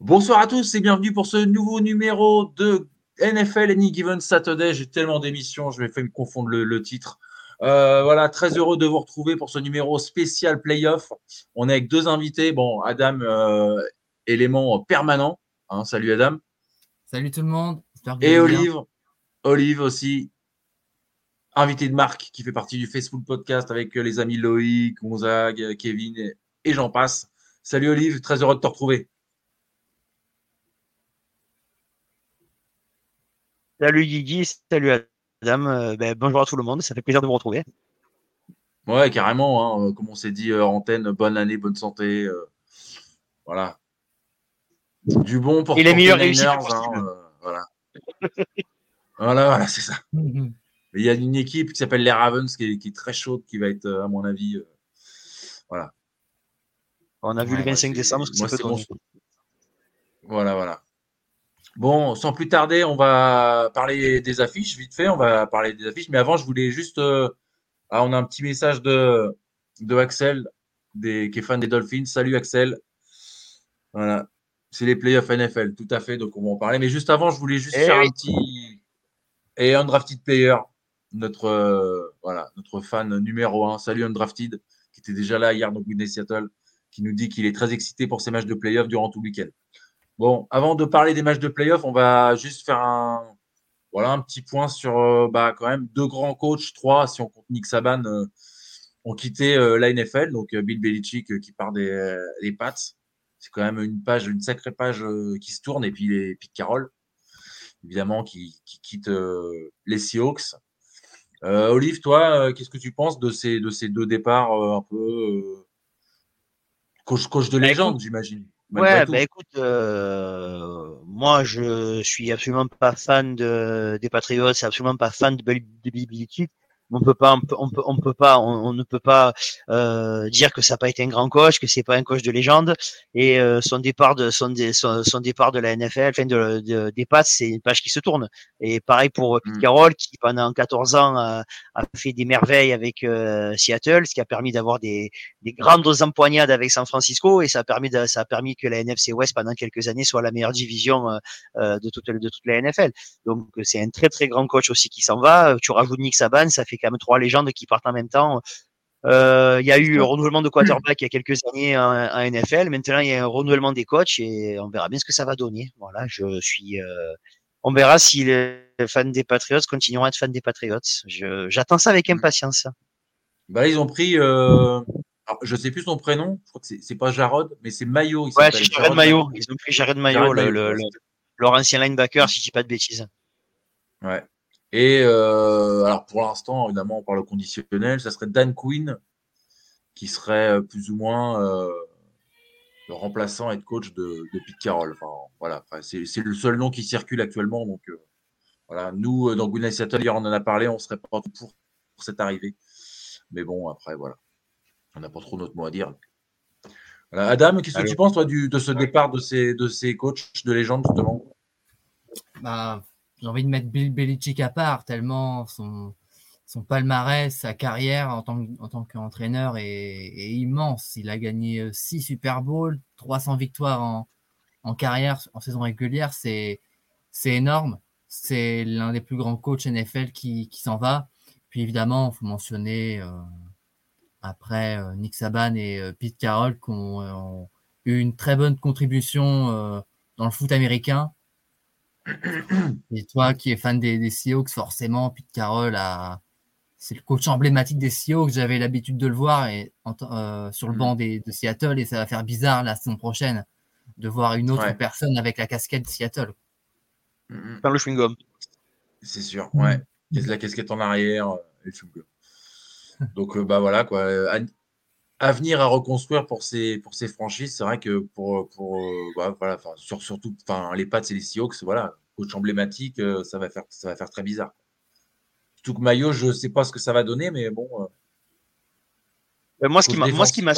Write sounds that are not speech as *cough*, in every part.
Bonsoir à tous et bienvenue pour ce nouveau numéro de NFL Any Given Saturday. J'ai tellement d'émissions, je vais faire me confondre le, titre. Euh, voilà, très heureux de vous retrouver pour ce numéro spécial playoff. On est avec deux invités. Bon, Adam, euh, élément permanent. Hein, salut Adam. Salut tout le monde. Et Olive. Olive aussi. Invité de Marc qui fait partie du Facebook Podcast avec les amis Loïc, Gonzague, Kevin et, et j'en passe. Salut Olive, très heureux de te retrouver. Salut Guigui, salut Adam. Euh, ben, bonjour à tout le monde, ça fait plaisir de vous retrouver. Ouais, carrément. Hein, comme on s'est dit, euh, antenne, bonne année, bonne santé. Euh, voilà. Du bon pour Et les meilleurs réussites. Hein, voilà. *laughs* voilà, voilà, c'est ça. Il y a une équipe qui s'appelle les Ravens qui est, très chaude, qui va être, à mon avis, voilà. On a vu le 25 décembre ce que ça peut bon. Voilà, voilà. Bon, sans plus tarder, on va parler des affiches, vite fait, on va parler des affiches. Mais avant, je voulais juste. Euh, ah, on a un petit message de, de Axel, des, qui est fan des Dolphins. Salut Axel. Voilà. C'est les playoffs NFL, tout à fait. Donc, on va en parler. Mais juste avant, je voulais juste eh faire un petit. Et Undrafted Player, notre, euh, voilà, notre fan numéro un. Salut Undrafted, qui était déjà là hier dans Good Seattle, qui nous dit qu'il est très excité pour ces matchs de playoffs durant tout le week-end. Bon, avant de parler des matchs de playoff, on va juste faire un, voilà, un petit point sur euh, bah, quand même deux grands coachs, trois si on compte Nick Saban, euh, ont quitté euh, la NFL. Donc Bill Belichick qui part des, des Pats. C'est quand même une page, une sacrée page qui se tourne. Et puis les Pete Carroll, évidemment, qui, qui quitte les Seahawks. Olive, toi, qu'est-ce que tu penses de ces, de ces deux départs un peu coach, coach de bah, légende, j'imagine? Ouais, bah écoute, euh, moi je suis absolument pas fan de, des Patriots, absolument pas fan de Bill Belichick on peut pas, on peut, on peut, pas, on, ne peut pas euh, dire que ça n'a pas été un grand coach, que c'est pas un coach de légende. Et euh, son départ de son, son, départ de la NFL, fin de, de des passes, c'est une page qui se tourne. Et pareil pour Pete mm. Carroll, qui pendant 14 ans a, fait des merveilles avec euh, Seattle, ce qui a permis d'avoir des, des grandes empoignades avec San Francisco, et ça a permis, de, ça a permis que la NFC West pendant quelques années soit la meilleure division euh, de toute de toute la NFL. Donc c'est un très très grand coach aussi qui s'en va. Tu rajoutes Nick Saban, ça fait quand même trois légendes qui partent en même temps. Euh, il y a eu un renouvellement de quarterback il y a quelques années en, NFL. Maintenant, il y a un renouvellement des coachs et on verra bien ce que ça va donner. Voilà, je suis. Euh, on verra si les fans des Patriots continueront à être fans des Patriots. J'attends ça avec impatience. Bah, ils ont pris. Euh... Alors, je sais plus son prénom. Je crois que c'est pas Jarod, mais c'est Mayo. Ouais, c'est Jared Mayo. Ils ont pris Jared Mayo, leur ancien linebacker, si je dis pas de bêtises. Ouais. Et euh, alors pour l'instant, évidemment, on parle au conditionnel, ça serait Dan Quinn qui serait euh, plus ou moins euh, le remplaçant et coach de, de Pete Carroll. Enfin, voilà, c'est le seul nom qui circule actuellement. Donc voilà, nous, dans Good Seattle, hier, on en a parlé, on serait pas pour, pour cette arrivée. Mais bon, après, voilà, on n'a pas trop notre mot à dire. Adam, qu'est-ce que tu penses, toi, du, de ce départ de ces, de ces coachs de légende, justement? Bah, j'ai envie de mettre Bill Belichick à part, tellement son, palmarès, sa carrière en tant, en tant qu'entraîneur est, immense. Il a gagné 6 euh, Super Bowls, 300 victoires en, carrière, en saison régulière. C'est, énorme. C'est l'un des plus grands coachs NFL qui, qui s'en va. Puis évidemment, il faut mentionner euh, après euh, Nick Saban et Pete Carroll qui ont, eu une très bonne contribution dans le foot américain *clears throat* et toi qui es fan des, des Seahawks, forcément, Pete Carroll c'est le coach emblématique des Seahawks. J'avais l'habitude de le voir et, euh, sur le mm. banc des, de Seattle et ça va faire bizarre la saison prochaine de voir une autre personne avec la casquette de Seattle. Mm, mm. Faire le chewing-gum. C'est sûr, ouais. La casquette en arrière euh, et le chewing-gum. Donc, euh, bah voilà quoi. Avenir à reconstruire pour ces, pour ces franchises. C'est vrai que pour, pour euh, bah, voilà, sur, surtout enfin, les Pats et les Seahawks, voilà, coach emblématique, euh, ça, va faire, ça va faire très bizarre. Surtout que Maillot, je ne sais pas ce que ça va donner, mais bon. Euh, moi, ce qui m'a, moi, ce qui m'a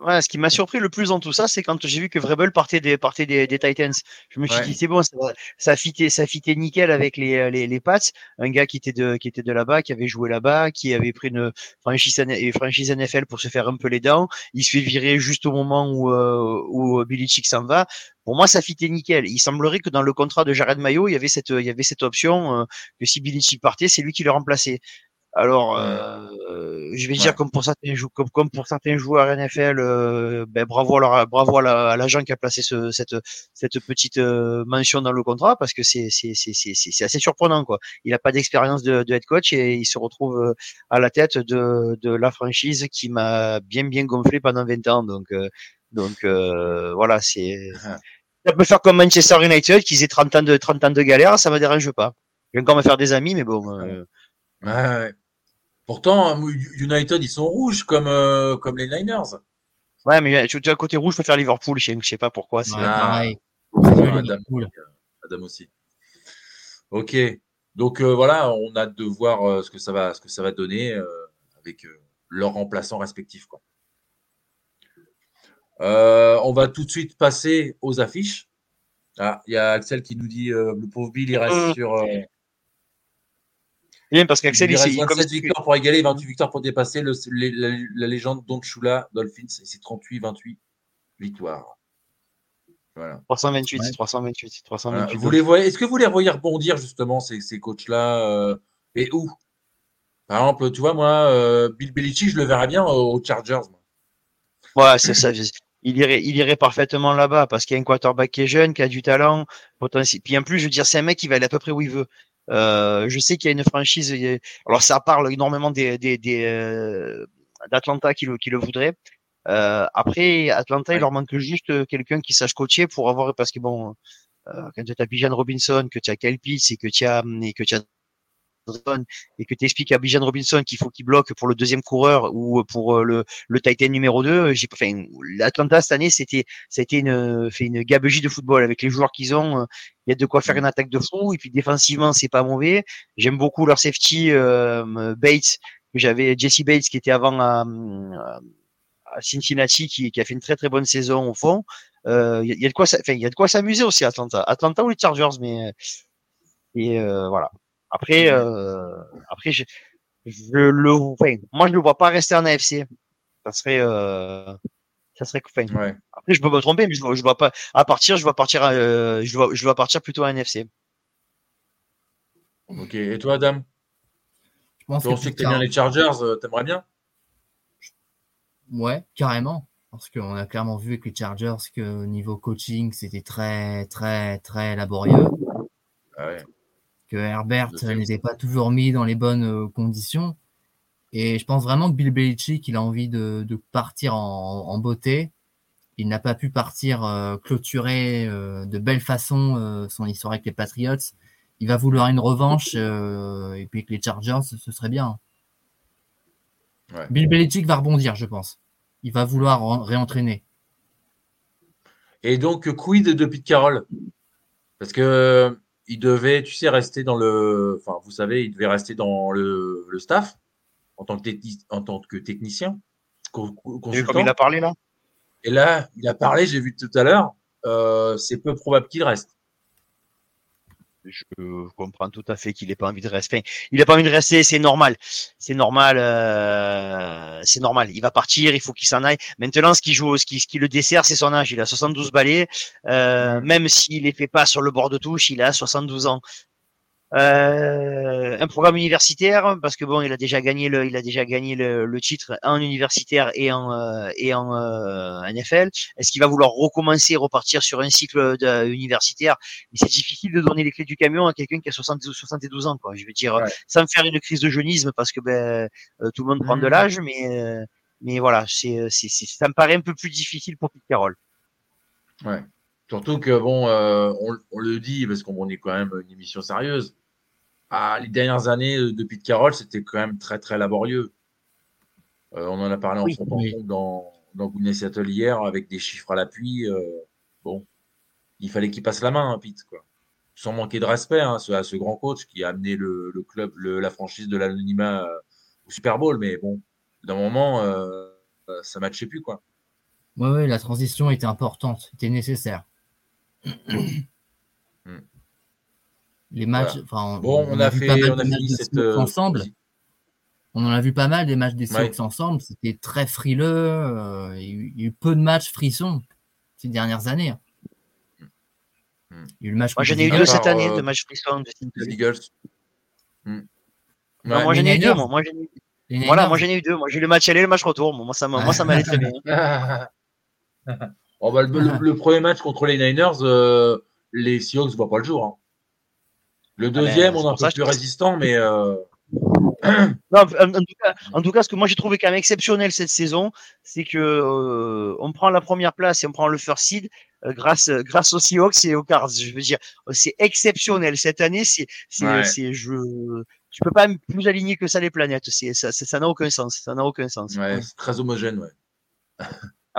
Ouais, ce qui m'a surpris le plus dans tout ça, c'est quand j'ai vu que Vrabel partait des, partait des, des Titans. Je me suis dit, c'est bon, ça, ça fitait, ça fitait nickel avec les, les, les Pats. Un gars qui était de, qui était de là-bas, qui avait joué là-bas, qui avait pris une franchise, franchise NFL pour se faire un peu les dents. Il se fait virer juste au moment où, euh, où Billy Chick s'en va. Pour moi, ça fitait nickel. Il semblerait que dans le contrat de Jared Mayo, il y avait cette, il y avait cette option euh, que si Billy Chick partait, c'est lui qui le remplaçait. Alors, euh, je vais dire comme pour certains comme, comme pour certains joueurs NFL, euh, ben bravo à bravo à l'agent qui a placé ce, cette cette petite euh, mention dans le contrat parce que c'est c'est c'est c'est assez surprenant quoi. Il a pas d'expérience de, de, head coach et il se retrouve euh, à la tête de de la franchise qui m'a bien bien gonflé pendant 20 ans donc donc voilà c'est ah. ça peut faire comme Manchester United qu'ils aient 30 ans de 30 ans de galère, ça me dérange pas. Je vais encore me faire des amis mais bon. ouais. Pourtant, United, ils sont rouges comme, euh, comme les Niners. Ouais, mais tu as côté rouge, je faire Liverpool. Je sais pas pourquoi. C'est pareil. Adam, aussi. Ok. Donc euh, voilà, on a hâte de voir euh, ce, que ça va, ce que ça va donner avec leurs remplaçants respectifs. Quoi. on va tout de suite passer aux affiches. Ah, il y a Axel qui nous dit le pauvre Bill, il reste sur parce qu'Axel, il, reste 27 victoires pour égaler, 28 victoires pour dépasser le, la, légende Don Chula Dolphins. Et c'est 38-28 victoires. Voilà. 328, 328, 328. Vous les voyez, est-ce que vous les voyez rebondir justement ces, ces coachs-là euh, Et où? Par exemple, tu vois, moi, euh, Bill Belichick, je le verrais bien aux Chargers. Ouais, c'est ça. Il irait, il irait parfaitement là-bas parce qu'il y a un quarterback qui est jeune, qui a du talent, potentiel. Puis en plus, je veux dire, c'est un mec qui va aller à peu près où il veut. Euh, je sais qu'il y a une franchise. Alors ça parle énormément des, des, des euh, d'Atlanta qui le, qui le voudrait. Euh, après, Atlanta, il leur manque juste quelqu'un qui sache coacher pour avoir parce que bon, euh, quand tu as Bijan Robinson, que tu as Kyle Pitts et que tu as et que tu as et que tu expliques à Bijan Robinson qu'il faut qu'il bloque pour le deuxième coureur ou pour euh, le, le Titan numéro 2, j'ai enfin l'Atlanta cette année c'était c'était une fait une gabegie de football avec les joueurs qu'ils ont, il y a de quoi faire une attaque de fou et puis défensivement c'est pas mauvais. J'aime beaucoup leur safety euh, Bates que j'avais Jesse Bates qui était avant à, à Cincinnati qui, qui, a fait une très très bonne saison au fond. Euh, il y, a de quoi enfin il y a de quoi s'amuser aussi à Atlanta. Atlanta ou les Chargers mais et euh, voilà. Après, euh, après, je, je le, enfin, moi je ne le vois pas rester en AFC. Ça serait, euh, ça serait, enfin, ouais. après je peux me tromper, mais je, je vois pas. À partir, je vais partir, euh, je vois, je vais partir plutôt en NFC. Ok. Et toi, Adam? Je pense que, que tu bien les Chargers, euh, t'aimerais bien? Ouais, carrément. Parce qu'on a clairement vu avec les Chargers que niveau coaching, c'était très, très, très laborieux. Ah ouais que Herbert n'était pas toujours mis dans les bonnes euh, conditions. Et je pense vraiment que Bill Belichick, il a envie de, partir en, beauté. Il n'a pas pu partir euh, clôturer euh, de belle façon son histoire avec les Patriots. Il va vouloir une revanche et puis avec les Chargers, ce serait bien. Bill Belichick va rebondir, je pense. Il va vouloir réentraîner. Et donc, quid de Pete Carroll? Parce que il devait, tu sais, rester dans le. Enfin, vous savez, il devait rester dans le, le staff en tant que, en tant que technicien. Comme il a parlé là Et là, il a parlé, j'ai vu tout à l'heure, euh, c'est peu probable qu'il reste je comprends tout à fait qu'il n'ait pas envie de rester. il n'a pas envie de rester, c'est normal. C'est normal. Euh, c'est normal. Il va partir, il faut qu'il s'en aille. Maintenant, ce qui joue, ce qui, ce qui le dessert, c'est son âge. Il a 72 balais. Euh, même s'il les fait pas sur le bord de touche, il a 72 ans. Euh, un programme universitaire parce que bon, il a déjà gagné le, il a déjà gagné le, le titre en universitaire et en euh, et en euh, NFL. Est-ce qu'il va vouloir recommencer, repartir sur un cycle de, universitaire? Mais c'est difficile de donner les clés du camion à quelqu'un qui a 72, 72 ans, quoi. Je veux dire, sans faire une crise de jeunisme parce que ben euh, tout le monde prend de mmh. l'âge, mais mais voilà, c'est c'est ça me paraît un peu plus difficile pour Pete Carroll. Ouais. Surtout que bon, on, on, le dit parce qu'on est quand même une émission sérieuse ah, les dernières années euh, de Pete Carroll, c'était quand même très, très laborieux. Euh, on en a parlé en Oui, fond oui. dans, dans Good Night Seattle hier avec des chiffres à l'appui. euh, bon, il fallait qu'il passe la main, hein, Pete, quoi. Sans manquer de respect hein, ce- à ce grand coach qui a amené le, le club, le- la franchise de l'anonymat euh, au Super Bowl. Mais bon, d'un moment, ça matchait plus, quoi. Ouais, ouais, la transition était importante, était nécessaire. Hmm. *coughs* Les matchs, Voilà. Bon, on, a, vu fait, pas mal on a de matchs cette. Euh, ensemble. On en a vu pas mal des matchs des Ouais. Seahawks ensemble. C'était très frileux. euh, il, y a eu, peu de matchs frissons ces dernières années. Hmm. Il y a eu le match Moi, j'en ai eu deux cette année euh, de match frisson. de. Les Eagles. Hmm. Non, moi, j'en ai eu deux. Moi, Moi, j'en ai eu- Les Voilà, moi, j'en ai eu deux. Moi, j'ai eu le match aller et le match retour. Moi, ça, m'a- moi, ça m'allait très bien. Oh, bah, le, le- le premier match contre les Niners, euh, les Seahawks ne voient pas le jour. hein. Le ben, deuxième, on est un ça peu plus résistant, mais euh, *clears throat* Non, en, tout cas, en tout cas, ce que moi j'ai trouvé quand même exceptionnel cette saison, c'est que euh, on prend la première place et on prend le first seed euh, grâce grâce aux Seahawks et aux Cards. Je veux dire, c'est exceptionnel cette année. C'est c'est Ouais. je peux pas me plus aligner que ça les planètes. C'est ça n'a aucun sens. Ça n'a aucun sens. ouais, c'est très homogène. Ouais.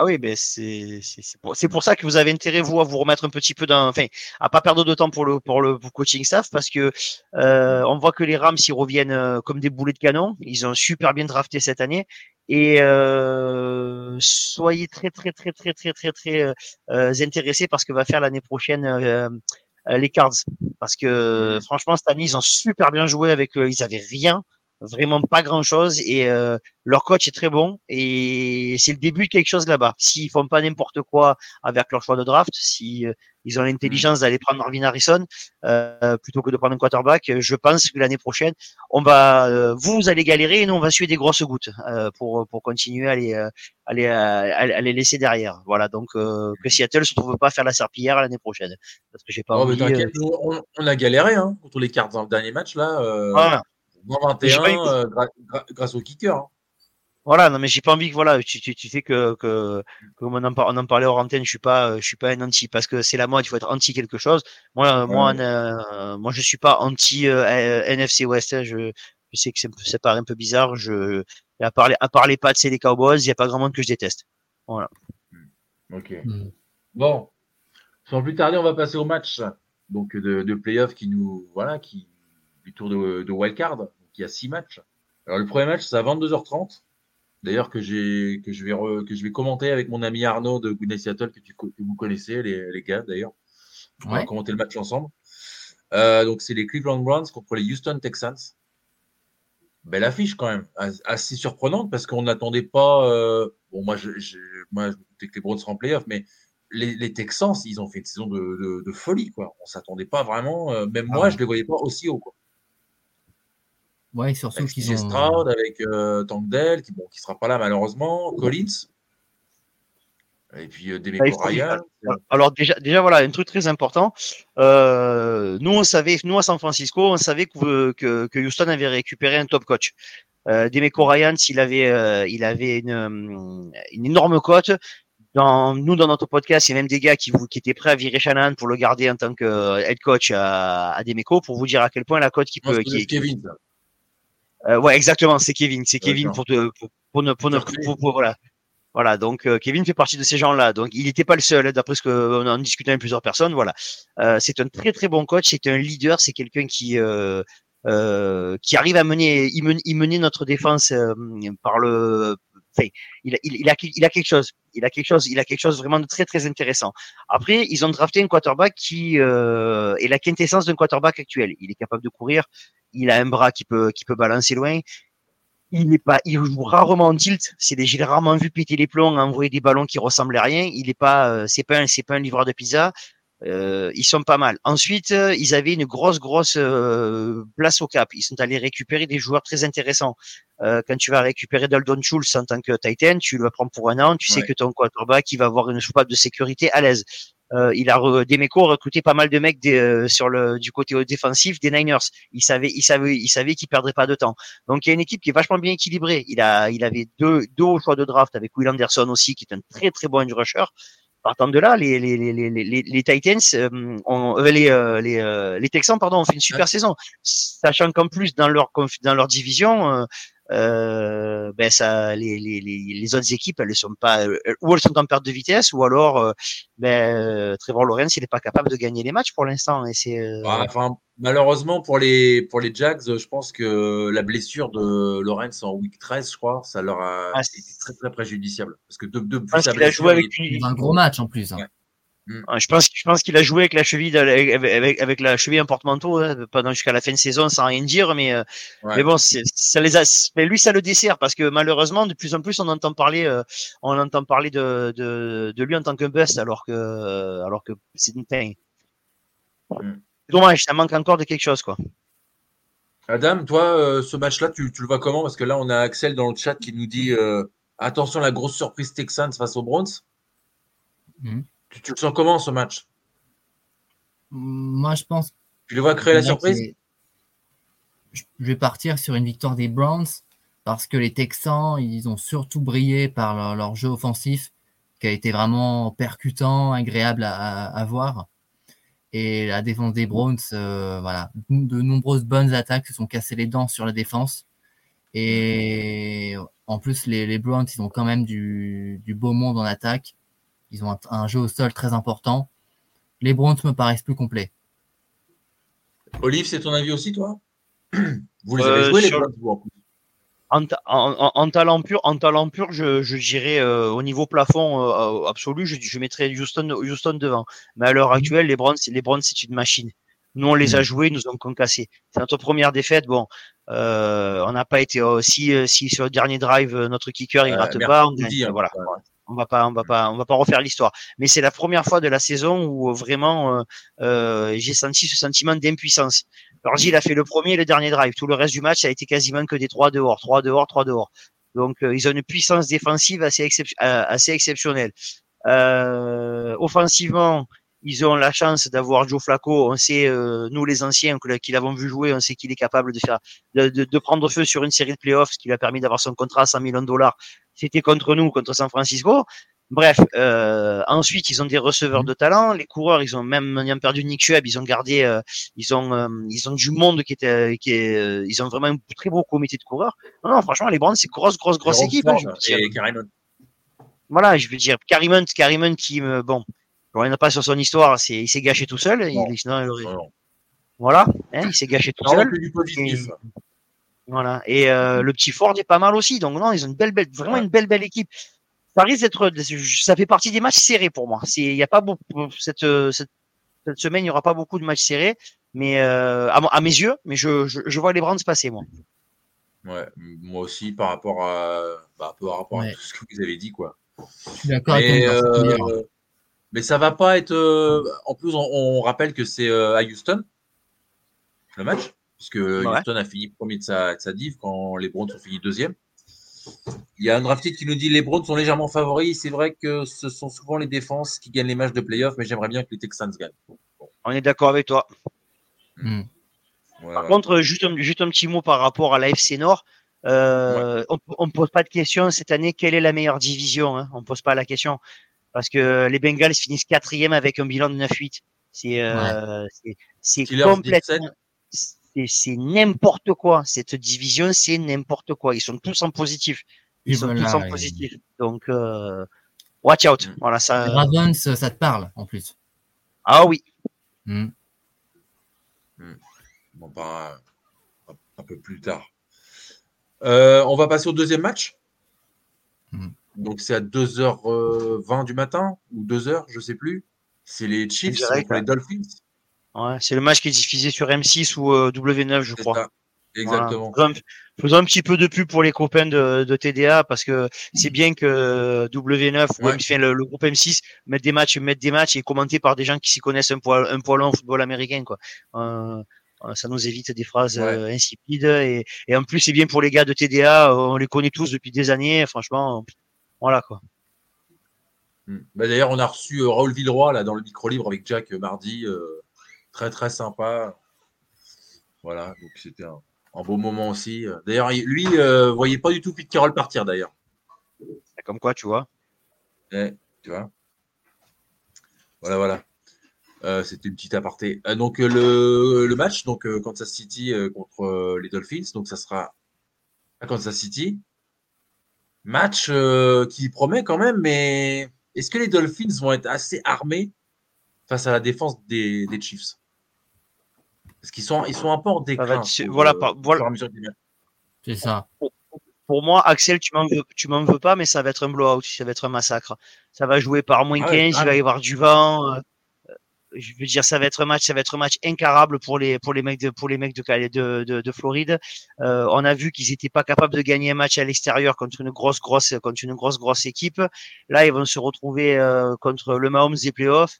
Ah oui, ben c'est pour, pour ça que vous avez intérêt vous à vous remettre un petit peu dans, enfin, à pas perdre de temps pour le pour le pour coaching staff parce que euh, on voit que les Rams ils reviennent euh, comme des boulets de canon. Ils ont super bien drafté cette année et euh, soyez très très très très très très très euh, intéressés par ce que va faire l'année prochaine euh, les Cards parce que Mhm. franchement cette année ils ont super bien joué avec euh, ils avaient rien vraiment pas grand chose et euh, leur coach est très bon et c'est le début de quelque chose là-bas. S'ils font pas n'importe quoi avec leur choix de draft, si euh, ils ont l'intelligence d'aller prendre Marvin Harrison euh, plutôt que de prendre un quarterback, je pense que l'année prochaine, on va, euh, vous allez galérer et nous on va suer des grosses gouttes euh, pour pour continuer à les euh, à les, à, à les laisser derrière. Voilà donc euh, que Seattle se trouve pas faire la serpillière l'année prochaine parce que j'ai pas Oh, envie. on, on a galéré hein, contre les cartes dans le dernier match là. Euh, voilà. Moins J'ai 21 pas eu- euh, gra- gra- grâce au kicker. hein. Voilà, non mais j'ai pas envie que voilà, tu, tu, tu sais que que comme on en, par- on en parlait hors antenne, je suis pas je suis pas un anti parce que c'est la mode, il faut être anti quelque chose. Moi moi Ouais. euh, moi je suis pas anti euh, euh, NFC West, hein. je je sais que c'est ça paraît un peu bizarre, je à part les, à part les Pats et les Cowboys, il y a pas grand monde que je déteste. Ok. Hmm. Bon, sans plus tarder, on va passer au match donc de, de playoff qui nous voilà qui du tour de, de wildcard. Donc, il y a six matchs. Alors le premier match c'est à 22h30. D'ailleurs que j'ai que je vais re- que je vais commenter avec mon ami Arnaud de Good Night Seattle que, tu, que vous connaissez les, les gars d'ailleurs. On va commenter le match ensemble. Euh, donc c'est les Cleveland Browns contre les Houston Texans. Belle affiche quand même, As- assez surprenante parce qu'on n'attendait pas. euh, bon moi je, je moi je me doutais que les Browns seraient en playoff, mais les, les Texans ils ont fait une saison de, de, de folie quoi. On s'attendait pas vraiment. euh, même Ah moi ouais. je les voyais pas aussi haut quoi. Ouais, surtout Avec qu'ils CJ ont. Stroud, avec euh, Tank Dell, qui bon qui sera pas là malheureusement, Collins. Et puis euh, Demeco faut- Ryan. Alors déjà, déjà voilà, un truc très important. Euh, nous on savait, nous à San Francisco, on savait que, que, que Houston avait récupéré un top coach. Euh, Demeco Ryan, il avait, euh, il avait une, une énorme cote. Dans, nous, dans notre podcast, il y a même des gars qui, vous, qui étaient prêts à virer Shannon pour le garder en tant que head coach à, à Demeco pour vous dire à quel point la cote qui Moi, peut. je Qui, connais Kevin. Euh, ouais, exactement, c'est Kevin, c'est Kevin pour, te, pour, pour ne, pour ne, pour- pour- voilà. Voilà, donc euh, Kevin fait partie de ces gens-là. Donc il n'était pas le seul, hein, d'après ce qu'on a discuté avec plusieurs personnes. Voilà, Euh, c'est un très très bon coach, c'est un leader, c'est quelqu'un qui euh, euh, qui arrive à mener, il mener notre défense euh, par le. Enfin, il, a- il, il a il a quelque chose, il a quelque chose, il a quelque chose vraiment de très très intéressant. Après, ils ont drafté un quarterback qui euh, est la quintessence d'un quarterback actuel. Il est capable de courir, il a un bras qui peut qui peut balancer loin. Il est pas, il joue rarement en tilt. C'est des, je l'ai rarement vu péter les plombs, envoyer des ballons qui ressemblent à rien. Il est pas, euh, c'est pas un, c'est pas un livreur de pizza. Euh, ils sont pas mal. Ensuite, euh, ils avaient une grosse, grosse euh, place au cap. Ils sont allés récupérer des joueurs très intéressants. Euh, quand tu vas récupérer Dalton Schultz en tant que Titan, tu le prends pour un an. Tu sais que ton quarterback, il va avoir une soupape de sécurité à l'aise. Euh, il a re, Demeco a recruté pas mal de mecs des, euh, sur le du côté défensif des Niners. Il savait, il savait, il savait qu'il perdrait pas de temps. Donc il y a une équipe qui est vachement bien équilibrée. Il a, il avait deux, deux choix de draft avec Will Anderson aussi, qui est un très très bon edge rusher. Partant de là, les, les, les, les, les, les Titans, euh, ont, euh, les, euh, les, euh, les Texans, pardon, ont fait une super saison, sachant qu'en plus dans leur dans leur division, ben ça, les, les, les, autres équipes, elles ne sont pas, ou elles sont en perte de vitesse, ou alors, ben, Trevor Lawrence, il n'est pas capable de gagner les matchs pour l'instant. Et c'est. enfin, malheureusement pour les pour les Jags, je pense que la blessure de Lawrence en week 13, je crois, ça leur a ah, été très très préjudiciable parce que depuis sa blessure, a joué avec une... un gros match en plus. Hein. Je pense, je pense qu'il a joué avec la cheville, avec, avec, la cheville en porte-manteau, hein, pendant jusqu'à la fin de saison, sans rien dire, mais, euh, mais bon, ça les a, mais lui, ça le dessert, parce que malheureusement, de plus en plus, on entend parler, euh, on entend parler de, de, de, lui en tant que bust, alors que, alors que c'est une peine. Mm. Dommage, ça manque encore de quelque chose, quoi. Adam, toi, euh, ce match-là, tu, tu, le vois comment? Parce que là, on a Axel dans le chat qui nous dit attention, la grosse surprise Texans face aux Browns. Mm. Tu, le sens comment ce match? Moi, je pense. Tu le vois créer la surprise? Je vais partir sur une victoire des Browns parce que les Texans, ils ont surtout brillé par leur, jeu offensif qui a été vraiment percutant, agréable à, voir. Et la défense des Browns, euh, voilà, de nombreuses bonnes attaques se sont cassées les dents sur la défense. Et en plus, les, Browns, ils ont quand même du beau monde en attaque. Ils ont un, jeu au sol très important. Les Browns me paraissent plus complets. Olive, c'est ton avis aussi, toi? *clears throat* Vous les avez euh, joués, les Browns en, talent pur, en talent pur, je, je dirais euh, au niveau plafond euh, absolu, je, je mettrais Houston, Houston devant. Mais à l'heure mhm. actuelle, les Browns, les Browns, c'est une machine. Nous, on les a mhm. joués, nous ont concassés. C'est notre première défaite. Bon, on n'a pas été si, si sur le dernier drive, notre kicker il rate pas. On, dit, hein, voilà on va pas, on va pas, on va pas refaire l'histoire. Mais c'est la première fois de la saison où vraiment euh, euh, j'ai senti ce sentiment d'impuissance. Alors il a fait le premier et le dernier drive. Tout le reste du match ça a été quasiment que des trois dehors, trois dehors, trois dehors. Donc euh, ils ont une puissance défensive assez, assez exceptionnelle. offensivement, ils ont la chance d'avoir Joe Flacco. On sait, nous les anciens qui l'avons vu jouer, on sait qu'il est capable de faire, de, de, prendre feu sur une série de playoffs, ce qui lui a permis d'avoir son contrat à 100 millions de dollars c'était contre nous, contre San Francisco. Bref, euh, ensuite ils ont des receveurs de talent. Les coureurs, ils ont même ils ont perdu Nick Chubb, ils ont gardé, euh, ils ont euh, ils ont du monde qui était qui est, ils ont vraiment un très beau comité de coureurs. Non, non franchement les Browns c'est grosse grosse grosse équipe. Hein, et Voilà, je veux dire Karimon, Karimon qui me bon, on n'a pas sur son histoire, c'est il s'est gâché tout seul. Il. Voilà, hein, il s'est gâché tout seul. Voilà. Et euh, le petit Ford est pas mal aussi. Donc non, ils ont une belle, belle vraiment une belle, belle équipe. Ça risque d'être, ça fait partie des matchs serrés pour moi. C'est, il y a pas beaucoup cette, cette, cette semaine, il y aura pas beaucoup de matchs serrés, mais euh, à, mes yeux, mais je, je, je vois les Browns passer moi. Ouais, moi aussi par rapport à, bah, par rapport à tout ce que vous avez dit quoi. Je suis d'accord mais, euh, mais ça va pas être. Euh, en plus, on, on rappelle que c'est euh, à Houston le match puisque Houston a fini premier de sa, div quand les Browns ont fini deuxième. Il y a un drafted qui nous dit les Browns sont légèrement favoris. C'est vrai que ce sont souvent les défenses qui gagnent les matchs de playoff, mais j'aimerais bien que les Texans gagnent. On est d'accord avec toi. Hmm. par contre, juste un, juste un, petit mot par rapport à l'AFC Nord. Euh, on ne pose pas de question cette année. Quelle est la meilleure division hein? On ne pose pas la question parce que les Bengals finissent quatrième avec un bilan de 9-8. C'est euh, c'est complètement c'est n'importe quoi. Cette division, c'est n'importe quoi. Ils sont tous en positif. Ils sont tous en positif. Donc, euh, watch out. Mm. Voilà, ça. Ravens, ça te parle en plus. Ah oui. Mm. Mm. Bon, bah, un peu plus tard. Euh, on va passer au deuxième match. Donc, c'est à 2h20 du matin ou 2h, je sais plus. C'est les Chiefs contre les Dolphins. Ouais, c'est le match qui est diffusé sur M6 ou euh, W9, je crois. Exactement. Faisons, un petit peu de pub pour les copains de, de TDA parce que c'est bien que W9 ou enfin, le, groupe M6 mettent des matchs, mettent des matchs et commentés par des gens qui s'y connaissent un poil, un poil en football américain, quoi. Euh, euh ça nous évite des phrases euh, insipides et, et en plus c'est bien pour les gars de TDA, on les connaît tous depuis des années, franchement, voilà quoi. Hmm. Bah, D'ailleurs, on a reçu Raoul Villeroy là dans le micro libre avec Jack mardi. Euh, très très sympa. Voilà, donc c'était un, beau moment aussi. D'ailleurs, lui, euh, voyait pas du tout Pete Carroll partir d'ailleurs. Comme quoi, tu vois. tu vois. Voilà, voilà. Euh, c'était une petite aparté. Euh, donc le, match, donc Kansas City contre les Dolphins, donc ça sera à Kansas City. Match euh, qui promet quand même, mais est-ce que les Dolphins vont être assez armés face à la défense des, des Chiefs? Parce qu'ils sont, ils sont un peu en trouve, voilà, euh, par- voilà. C'est ça. Pour moi, Axel, tu m'en veux, tu m'en veux pas, mais ça va être un blowout, ça va être un massacre. Ça va jouer par moins Ah ouais, 15, il va y avoir du vent. euh, euh, je veux dire, ça va être un match, ça va être un match incarable pour les pour les mecs de pour les mecs de de, de, de Floride. Euh, on a vu qu'ils étaient pas capables de gagner un match à l'extérieur contre une grosse grosse contre une grosse grosse équipe. Là, ils vont se retrouver euh, contre le Mahomes des playoffs.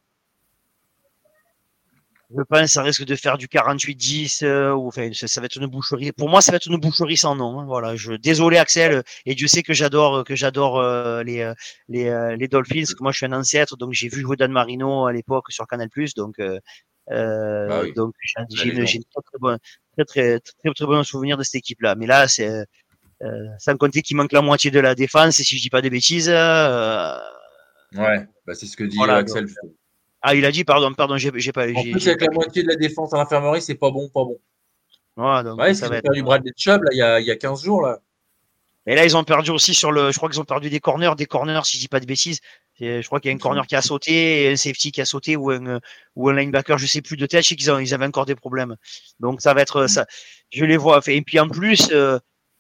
Je pense que ça risque de faire du 48-10 euh, ou enfin ça, ça va être une boucherie. Pour moi, ça va être une boucherie sans nom. hein. Voilà, je désolé Axel et Dieu sait que j'adore que j'adore euh, les euh, les euh, les Dolphins. Moi, je suis un ancêtre, donc j'ai vu jouer Dan Marino à l'époque sur Canal+. Donc euh, euh, Bah oui. donc j'ai une, très très bon très très très très bon souvenir de cette équipe-là. Mais là, c'est euh, sans compter qu'il manque la moitié de la défense. Et si je dis pas des bêtises. euh, Ouais, bah, c'est ce que dit Voilà, Axel. donc. Ah, il a dit pardon, pardon, j'ai pas. En plus, avec la moitié de la défense à l'infirmerie, c'est pas bon, pas bon. Ouais, donc Ouais, ça ils va être. perdu Bradley Chubb là, il y a, il y a 15 jours. Là. Et là, ils ont perdu aussi sur le. Je crois qu'ils ont perdu des corners, des corners, si je dis pas de bêtises. Je crois qu'il y a un corner qui a sauté, et un safety qui a sauté, ou un, ou un linebacker, je sais plus de tête. Je sais qu'ils ils avaient encore des problèmes. Donc ça va être ça. Je les vois. Et puis en plus, euh,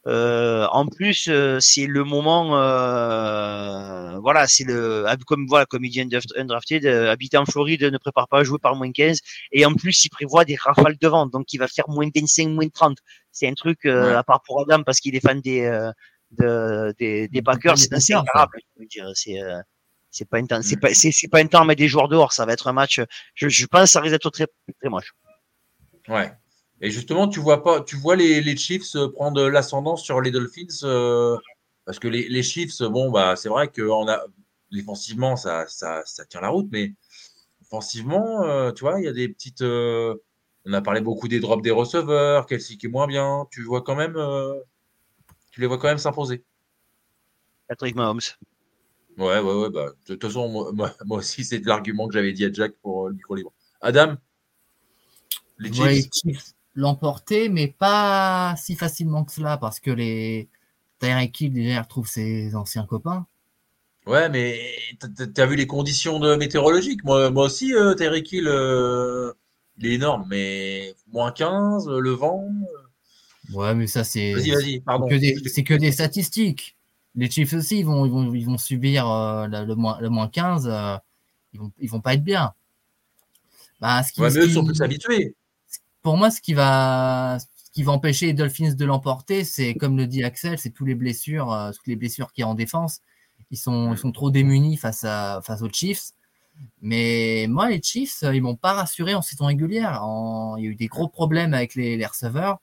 euh, en plus, euh, c'est le moment. Euh, voilà, c'est le comme voilà, comme il dit undrafted, euh, habiter en Floride ne prépare pas à jouer par moins 15. Et en plus, il prévoit des rafales de vent, donc il va faire moins 25, moins 30. C'est un truc euh, Ouais. à part pour Adam parce qu'il est fan des euh, de, des, des Packers, c'est Packers, incroyable. C'est c'est pas un temps, c'est pas c'est c'est pas un temps à mettre des joueurs dehors. Ça va être un match. Je, je pense que ça risque d'être très très moche. Ouais. Et justement, tu vois pas, tu vois les, les Chiefs euh, prendre l'ascendant sur les Dolphins euh, parce que les, les Chiefs, bon bah c'est vrai que on a défensivement ça, ça, ça tient la route, mais offensivement, euh, tu vois, il y a des petites. euh, on a parlé beaucoup des drops des receveurs, Kelsey qui est moins bien. Tu vois quand même, euh, tu les vois quand même s'imposer. Patrick Mahomes. Ouais, ouais, ouais. Bah, de toute façon, moi, aussi, c'est de l'argument que j'avais dit à Jack pour euh, le micro libre. Adam, les. Chiefs l'emporter, mais pas si facilement que cela, parce que les Tyreek Hill déjà retrouve ses anciens copains. Ouais, mais t'as- vu les conditions de météorologiques? Moi, moi aussi, euh, Tyreek Hill, euh, il est énorme, mais moins 15, euh, le vent. Ouais, mais ça c'est Vas-y, vas-y, pardon. que des- c'est que des statistiques. Les Chiefs aussi, ils vont, ils vont, ils vont subir euh, le, moins, le moins 15. euh, ils vont, ils vont pas être bien. Bah, ce qui, Ouais, mais eux sont plus habitués. Pour moi, ce qui va, ce qui va empêcher les Dolphins de l'emporter, c'est comme le dit Axel, c'est tous les blessures, euh, toutes les blessures qu'il y a en défense. Ils sont, ils sont trop démunis face à, face aux Chiefs. Mais moi, les Chiefs, euh, ils m'ont pas rassuré en saison régulière. Il y a eu des gros problèmes avec les, receveurs.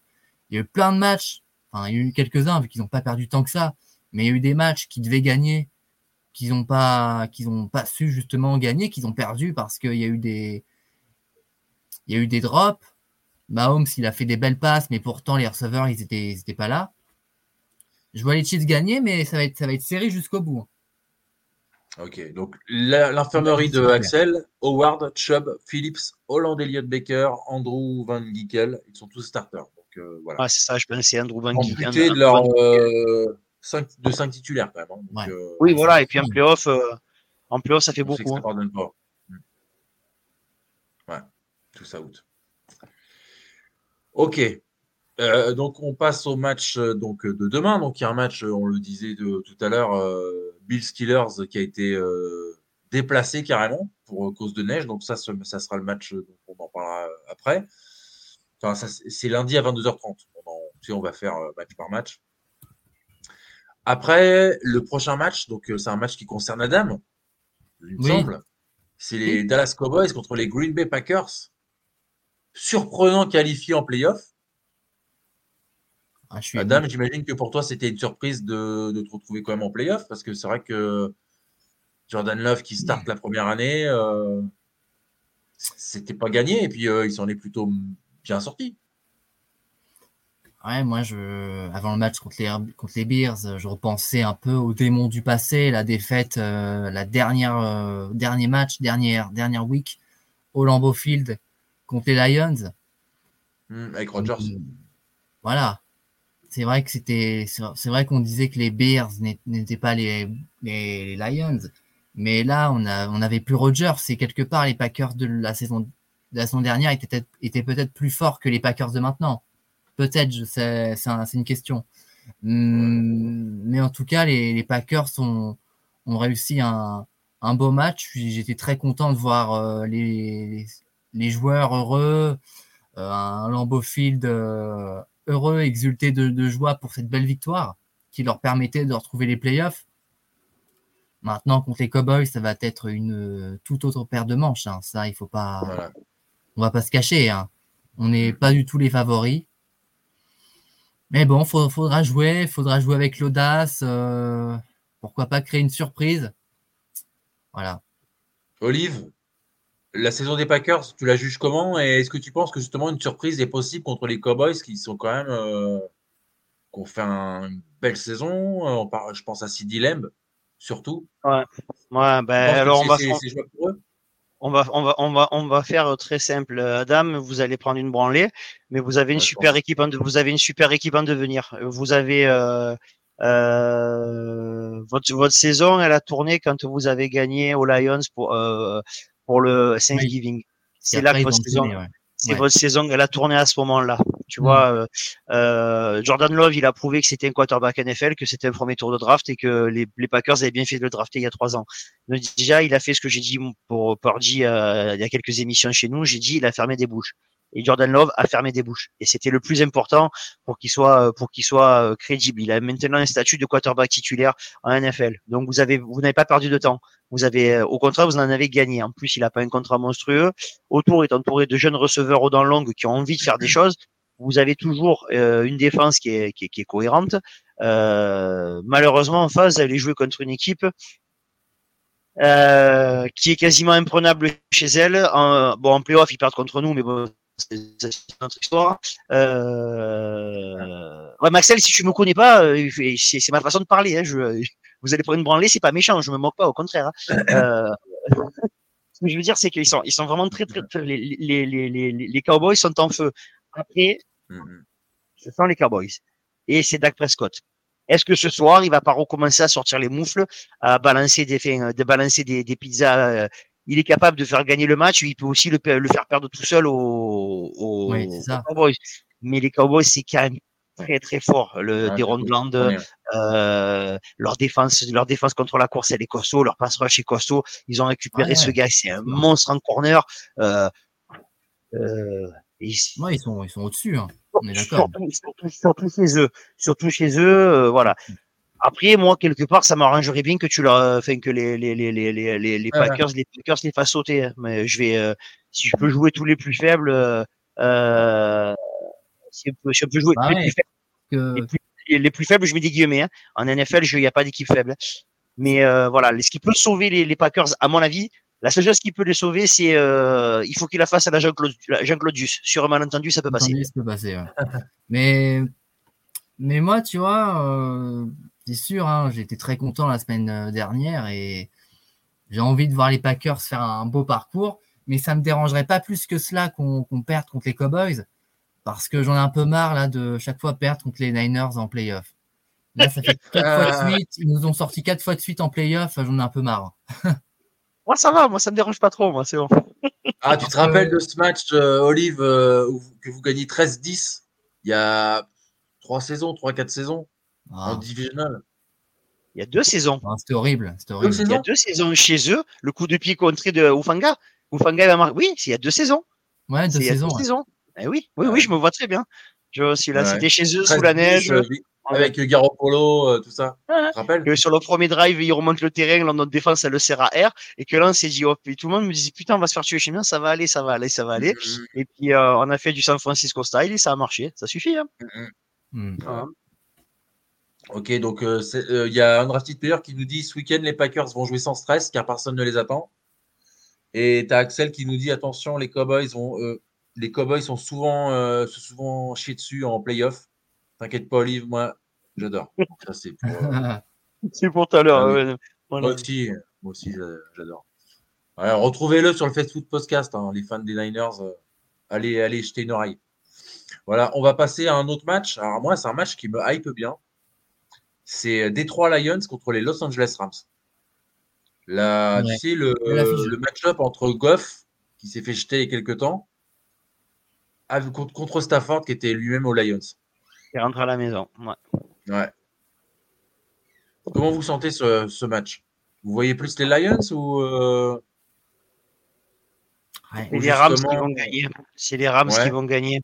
Il y a eu plein de matchs. Enfin, il y a eu quelques-uns vu qu'ils n'ont pas perdu tant que ça. Mais il y a eu des matchs qu'ils devaient gagner, qu'ils n'ont pas, qu'ils pas su justement gagner, qu'ils ont perdu parce qu'il y a eu des, il y a eu des drops. Mahomes, il a fait des belles passes, mais pourtant les receveurs, ils étaient, ils étaient pas là. Je vois les Chiefs gagner, mais ça va être, ça va être serré jusqu'au bout. Ok, donc l'infirmerie de. Axel, Howard, Chubb, Phillips, Holland Elliott Baker, Andrew Van Gickel, ils sont tous starters. Donc euh, voilà. Ah, c'est ça, je pense que c'est Andrew Van Geek. Amputés de leur euh, cinq, de 5 titulaires quand même. hein. Donc, Ouais. euh, Oui, voilà, et puis en playoff, euh, en playoff, ça fait on beaucoup. ça hein. pas. Mm. Ouais, tout ça out. Ok. Euh, donc on passe au match euh, donc de demain. Donc il y a un match, euh, on le disait de, tout à l'heure, euh, Bill Steelers qui a été euh, déplacé carrément pour euh, cause de neige. Donc ça, ça sera le match. euh, donc on en parlera euh, après. Enfin, ça, c'est lundi à 22h30. On, en- tu sais, on va faire euh, match par match. Après le prochain match, donc euh, c'est un match qui concerne Adam, il me Oui. semble. C'est les Dallas Cowboys contre les Green Bay Packers. Surprenant qualifié en playoff. Ah, je suis Adam, j'imagine que pour toi, c'était une surprise de, de te retrouver quand même en playoff parce que c'est vrai que Jordan Love qui start la première année, euh, c'était pas gagné et puis euh, il s'en est plutôt bien sorti. Ouais, moi, je, avant le match contre les, contre les Bears, je repensais un peu aux démons du passé, la défaite, euh, la dernière, dernier match, dernière, dernière week au Lambeau Field contre les Lions. Hmm, avec Rodgers. Euh, Voilà. c'est vrai que c'était, c'est vrai qu'on disait que les Bears n'étaient pas les, les, Lions, mais là, on a, on avait plus Rodgers. C'est quelque part les Packers de la saison, de la saison dernière étaient, étaient peut-être plus forts que les Packers de maintenant. Peut-être, c'est, c'est une question. Hum, mais en tout cas, les, les Packers ont, ont réussi un, un beau match. J'étais très content de voir euh, les, les, joueurs heureux, euh, un Lambeau Field euh, heureux, exulté de, joie pour cette belle victoire qui leur permettait de retrouver les playoffs. Maintenant, contre les Cowboys, ça va être une toute autre paire de manches. Hein. Ça, il faut pas. On va pas se cacher. Hein. On n'est pas du tout les favoris. Mais bon, il faudra jouer, faudra jouer avec l'audace. pourquoi pas créer une surprise Voilà. Olive, la saison des Packers, tu la juges comment? Et est-ce que tu penses que justement une surprise est possible contre les Cowboys qui sont quand même euh, qui ont fait une belle saison? On parle, Je pense à Sidi Lemb surtout. Ouais, ouais ben, alors on va, on va, on va, on va, on va faire très simple. Adam, vous allez prendre une branlée, mais vous avez une super équipe en, vous avez une super équipe en devenir. Vous avez euh, euh, votre, votre saison, elle a tourné quand vous avez gagné aux Lions pour euh, pour le Thanksgiving. C'est là que votre saison, c'est votre saison, elle a tourné à ce moment-là. Tu vois, mm. euh, euh, Jordan Love, il a prouvé que c'était un quarterback NFL, que c'était un premier tour de draft et que les, les, Packers avaient bien fait de le drafter il y a trois ans. Donc, déjà, il a fait ce que j'ai dit pour Purdy euh, il y a quelques émissions chez nous. J'ai dit, il a fermé des bouches et Jordan Love a fermé des bouches. Et c'était le plus important pour qu'il soit pour qu'il soit crédible. Il a maintenant un statut de quarterback titulaire en NFL. Donc vous avez vous n'avez pas perdu de temps. Vous avez euh, au contraire vous en avez gagné. En plus, il a pas un contrat monstrueux. Autour est entouré de jeunes receveurs aux dents longues qui ont envie de faire des choses. Vous avez toujours euh, une défense qui est, qui est, cohérente. Euh, malheureusement, en phase, elle est jouée contre une équipe euh, qui est quasiment imprenable chez elle. En, bon, en playoff, ils perdent contre nous, mais bon, c'est notre histoire. Euh... Ouais, Maxel, si tu me connais pas, euh, c'est ma façon de parler. Hein. Je, *laughs* vous allez prendre une branlée, c'est pas méchant, je me moque pas, au contraire. Hein. *laughs* Euh... *laughs* Ce que je veux dire, c'est qu'ils sont, ils sont vraiment très, très, très les, les, les, les, les Cowboys sont en feu. Après, mm-hmm. ce sont les Cowboys. Et c'est Dak Prescott. Est-ce que ce soir, il va pas recommencer à sortir les moufles, à balancer des, de balancer des, des pizzas euh, il est capable de faire gagner le match, il peut aussi le, faire perdre tout seul aux, aux, Cowboys. Mais les Cowboys, c'est quand même très très fort. Le Deron Bland, euh, leur défense, leur défense contre la course, elle est costaud, leur pass rush est costaud. Ils ont récupéré ce gars, c'est un monstre en corner. Euh, euh, ils sont, ils sont au-dessus. Hein. On est d'accord. Surtout, surtout, chez eux, surtout chez eux, euh, voilà. Après, moi, quelque part, ça m'arrangerait bien que tu enfin, que les, les, les, les, les, les Packers, les Packers les fassent sauter. Hein. Mais je vais, euh, si je peux jouer tous les plus faibles, euh, euh si, je peux, jouer bah les, plus faibles, les, plus, les, plus, faibles, je mets des guillemets. Hein. En NFL, il n'y a pas d'équipe faible. Mais euh, voilà, ce qui peut sauver les, les Packers, à mon avis, la seule chose qui peut les sauver, c'est euh, il faut qu'il la fasse à la Jean-Claude Jean Sur un malentendu, ça peut passer. Ça peut passer, ouais. mais mais moi, tu vois, euh, c'est sûr, hein, j'étais très content la semaine euh, dernière et j'ai envie de voir les Packers faire un beau parcours, mais ça me dérangerait pas plus que cela qu'on perde contre les Cowboys, parce que j'en ai un peu marre là de chaque fois perdre contre les Niners en playoff. Là, ça fait *laughs* quatre fois de suite, ils nous ont sorti quatre fois de suite en playoff, j'en ai un peu marre. *laughs* moi, ça va, moi, ça me dérange pas trop, moi, c'est bon. *laughs* Ah, tu te rappelles de ce match, euh, Olive, euh, que vous gagnez 13-10 il y a trois saisons, trois, quatre saisons? En ah. divisional. Il y a deux saisons. Ah, c'était horrible. horrible. Il y a deux saisons chez eux. Le coup de pied contré de Ufanga. Ufanga va marquer. Oui, il y a deux saisons. Ouais, deux saisons. Deux saisons. Eh oui, oui, oui, je me vois très bien. Je, si là, c'était chez eux, sous la neige. Euh, avec Garoppolo, euh, tout ça. Tu te rappelles que sur le premier drive, il remonte le terrain, là, notre défense, elle le sert à R, et que là, on s'est dit, hop, et tout le monde me disait, putain, on va se faire tuer chez moi, ça va aller, ça va aller, ça va aller. Mm-hmm. Et puis, euh, on a fait du San Francisco style et ça a marché. Ça suffit, hein. Mm. Ok, donc euh, euh, il y a un drafted player qui nous dit ce week-end les Packers vont jouer sans stress car personne ne les attend. Et tu as Axel qui nous dit attention, les Cowboys vont, euh, les Cowboys sont souvent, se souvent chiés dessus en playoff. T'inquiète pas, Olive, moi j'adore. *laughs* c'est pour, tout à l'heure. Moi aussi, moi aussi j'adore. Retrouvez-le sur le Facebook Podcast, hein, les fans des Niners. allez, allez jeter une oreille. Voilà, on va passer à un autre match. Alors moi, c'est un match qui me hype bien. C'est Detroit Lions contre les Los Angeles Rams. Là, tu sais, le, le match-up entre Goff, qui s'est fait jeter il y a quelques temps, contre Stafford, qui était lui-même aux Lions. Qui rentre à la maison. Ouais. Comment vous sentez ce, match? Vous voyez plus les Lions ou. Euh, c'est les Rams qui vont gagner. C'est les Rams qui vont gagner.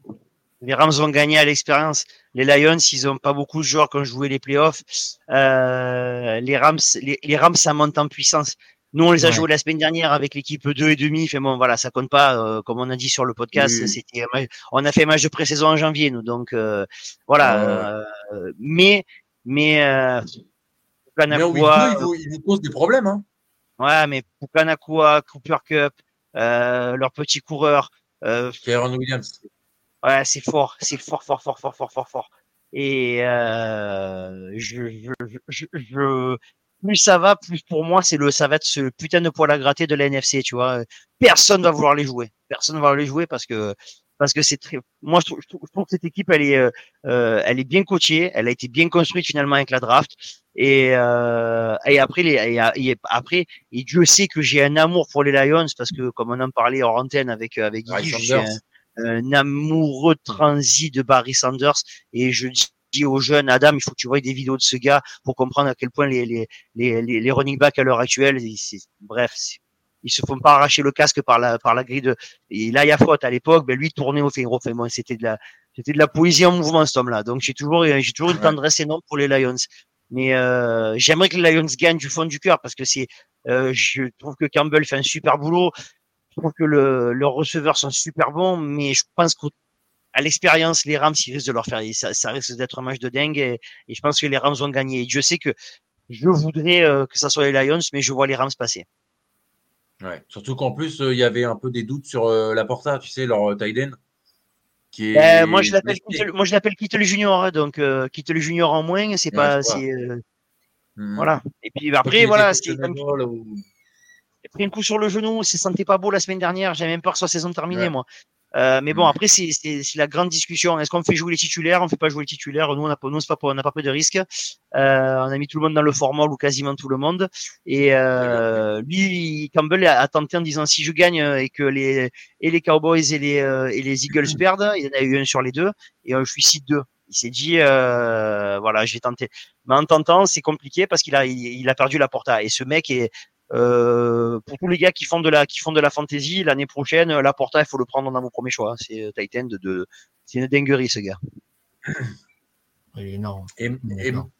Les Rams vont gagner à l'expérience. Les Lions, ils n'ont pas beaucoup de joueurs quand joué les playoffs. Euh, les Rams, les, Rams, ça monte en puissance. Nous, on les a joués la semaine dernière avec l'équipe 2 et demi. Fait bon, voilà, ça compte pas. Euh, comme on a dit sur le podcast, c'était, on a fait match de pré-saison en janvier, nous. Donc, voilà. mais, mais, Pukanakua. il, nous pose des problèmes. Hein. Ouais, mais Pukanakua, Cooper Cup, euh, leur petit coureur. Euh, Williams. Ouais, c'est fort, c'est fort, fort, fort, fort, fort, fort, fort. Et euh, je, je, je, je, plus ça va, plus pour moi, c'est le, ça va être ce putain de poil à gratter de la NFC, tu vois. Personne va vouloir les jouer. Personne va les jouer parce que parce que c'est très. Moi, je trouve, je trouve, que cette équipe, elle est, euh, euh, elle est bien coachée, elle a été bien construite finalement avec la draft. Et, euh, et après, les, et, après, et Dieu sait que j'ai un amour pour les Lions parce que, comme on en parlait hors antenne avec avec Guy, j'ai un, un, amoureux transi de Barry Sanders. Et je dis aux jeunes, Adam, il faut que tu vois des vidéos de ce gars pour comprendre à quel point les les les, les, running backs à l'heure actuelle, bref, ils se font pas arracher le casque par la par la grille de et là il y a faute à l'époque ben lui tourner au fait moi c'était de la c'était de la poésie en mouvement cet homme là donc j'ai toujours j'ai toujours une tendresse énorme pour les Lions. Mais euh, j'aimerais que les Lions gagnent du fond du cœur parce que c'est euh, je trouve que Campbell fait un super boulot je trouve que le, leurs receveurs sont super bons mais je pense qu'à l'expérience, les Rams, ils risquent de leur faire, ça, ça risque d'être un match de dingue et, et, je pense que les Rams vont gagner. Et je sais que je voudrais euh, que ça soit les Lions, mais je vois les Rams passer. Ouais. Surtout qu'en plus, euh, il y avait un peu des doutes sur euh, la Porta, tu sais, leur Tiden. Qui est... moi, je l'appelle Kittle, moi, je l'appelle Kittle Junior, hein, donc Kittle Junior en moins, c'est pas, mmh. voilà. Et puis après, voilà, comme... pris un coup sur le genou, il se sentait pas beau la semaine dernière, j'ai même peur que soit saison terminée, moi. Euh, mais bon, mm. après, c'est la grande discussion. Est-ce qu'on fait jouer les titulaires? On fait pas jouer les titulaires. Nous, on n'a pas, pas, on n'a pas pris de risque. Euh, on a mis tout le monde dans le formal ou quasiment tout le monde. Et euh, lui, Campbell a, tenté en disant si je gagne et que les et les Cowboys et les euh, et les Eagles mm. perdent, il y en a eu un sur les deux et je suis site deux. Il s'est dit, euh, voilà, j'ai tenté. Mais en tentant, c'est compliqué parce qu'il a, il, a perdu la porta. Et ce mec est, euh, pour tous les gars qui font de la qui font de la fantasy l'année prochaine, la Porta il faut le prendre dans vos premiers choix. C'est euh, Titan de, de c'est une dinguerie ce gars. *coughs* Il est énorme. Et, ouais,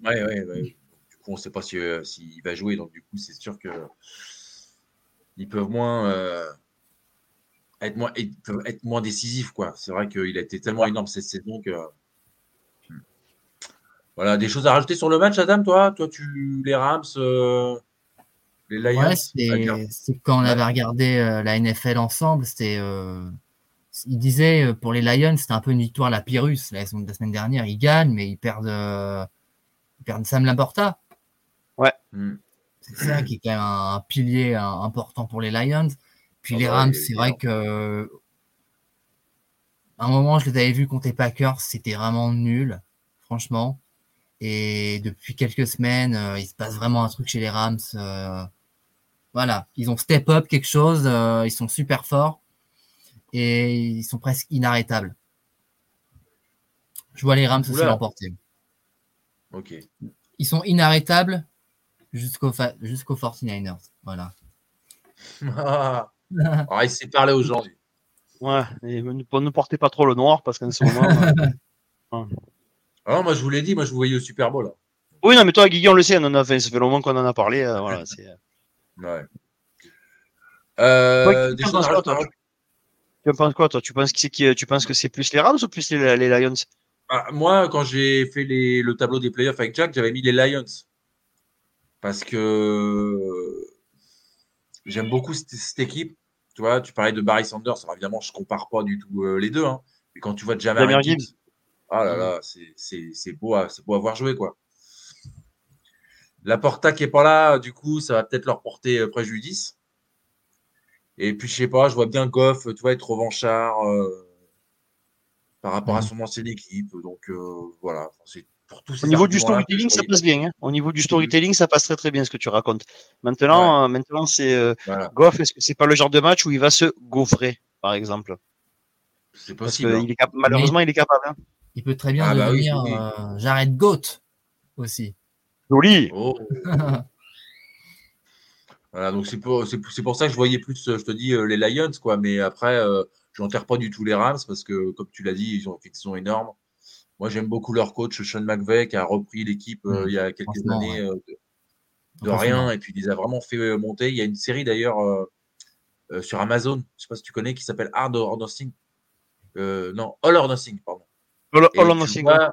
ouais, ouais. Du coup, on ne sait pas s'il si, va jouer, donc du coup, c'est sûr que ils peuvent moins euh, être moins être moins décisifs quoi. C'est vrai qu'il a été tellement énorme cette saison que hmm. voilà, des choses à rajouter sur le match, Adam, toi, toi, tu les Rams. Euh... Les Lions. c'est quand on avait regardé euh, la NFL ensemble, c'était. Euh, il disait euh, pour les Lions, c'était un peu une victoire à la Pyrrhus la, semaine dernière. Ils gagnent, mais ils perdent, ils perdent Sam Laporta. Ouais. Hmm. C'est ça qui est quand même un, pilier important pour les Lions. Puis ah les bah Rams, c'est vrai que à un moment, je les avais vus contre les Packers, c'était vraiment nul, franchement. Et depuis quelques semaines, il se passe vraiment un truc chez les Rams. Voilà, ils ont step up quelque chose, euh, ils sont super forts et ils sont presque inarrêtables. Je vois les Rams se l'emporter. Ok. Ils sont inarrêtables jusqu'au jusqu'aux 49ers. Voilà. ah, il s'est parlé aujourd'hui. Ouais, et ne portez pas trop le noir parce qu'en ce moment. *laughs* *laughs* ah, moi je vous l'ai dit, moi je vous voyais au Super Bowl. Oui, non, mais toi, Guigui, on le sait, on en a fait, ça fait longtemps qu'on en a parlé. Euh, voilà, *laughs* c'est. Euh, Ouais. Euh, tu, penses quoi, toi tu penses quoi, toi? Tu penses que c'est tu penses que c'est plus les Rams ou plus les, les Lions? Bah, Moi, quand j'ai fait les, le tableau des playoffs avec Jack, j'avais mis les Lions parce que j'aime beaucoup cette, équipe. Tu vois, tu parlais de Barry Sanders. Alors évidemment, je compare pas du tout euh, les deux. Hein. Mais quand tu vois Jamar Gibbs, ah là là, c'est beau, c'est beau à voir jouer quoi. La Porta qui est pas là, du coup, ça va peut-être leur porter euh, préjudice. Et puis, je sais pas, je vois bien Goff, tu vois, être revanchard. Euh, par rapport à Mhm. son ancienne équipe. Donc euh, voilà, c'est pour tous ces Au niveau du storytelling, ça passe bien. hein. Au niveau du storytelling, ça passe très très bien ce que tu racontes. Maintenant, euh, maintenant c'est euh, Voilà, Goff. Est-ce que c'est pas le genre de match où il va se gaufrer, par exemple? C'est possible. hein. il est cap- malheureusement, il est capable. Hein. Il peut très bien Ah bah oui, devenir oui. euh, Jared Goat aussi. Joli. Oh. *laughs* Voilà, donc c'est pour, c'est, pour ça que je voyais plus, euh, je te dis, euh, les Lions, quoi. Mais après, euh, je n'enterre pas du tout les Rams parce que, comme tu l'as dit, ils ont fait une saison énorme. Moi, j'aime beaucoup leur coach, Sean McVay, qui a repris l'équipe euh, Mm. il y a quelques années euh, de, de rien et puis il les a vraiment fait monter. Il y a une série d'ailleurs euh, euh, sur Amazon, je sais pas si tu connais, qui s'appelle Hard or Nothing. Euh, non, All or Nothing, pardon. All, all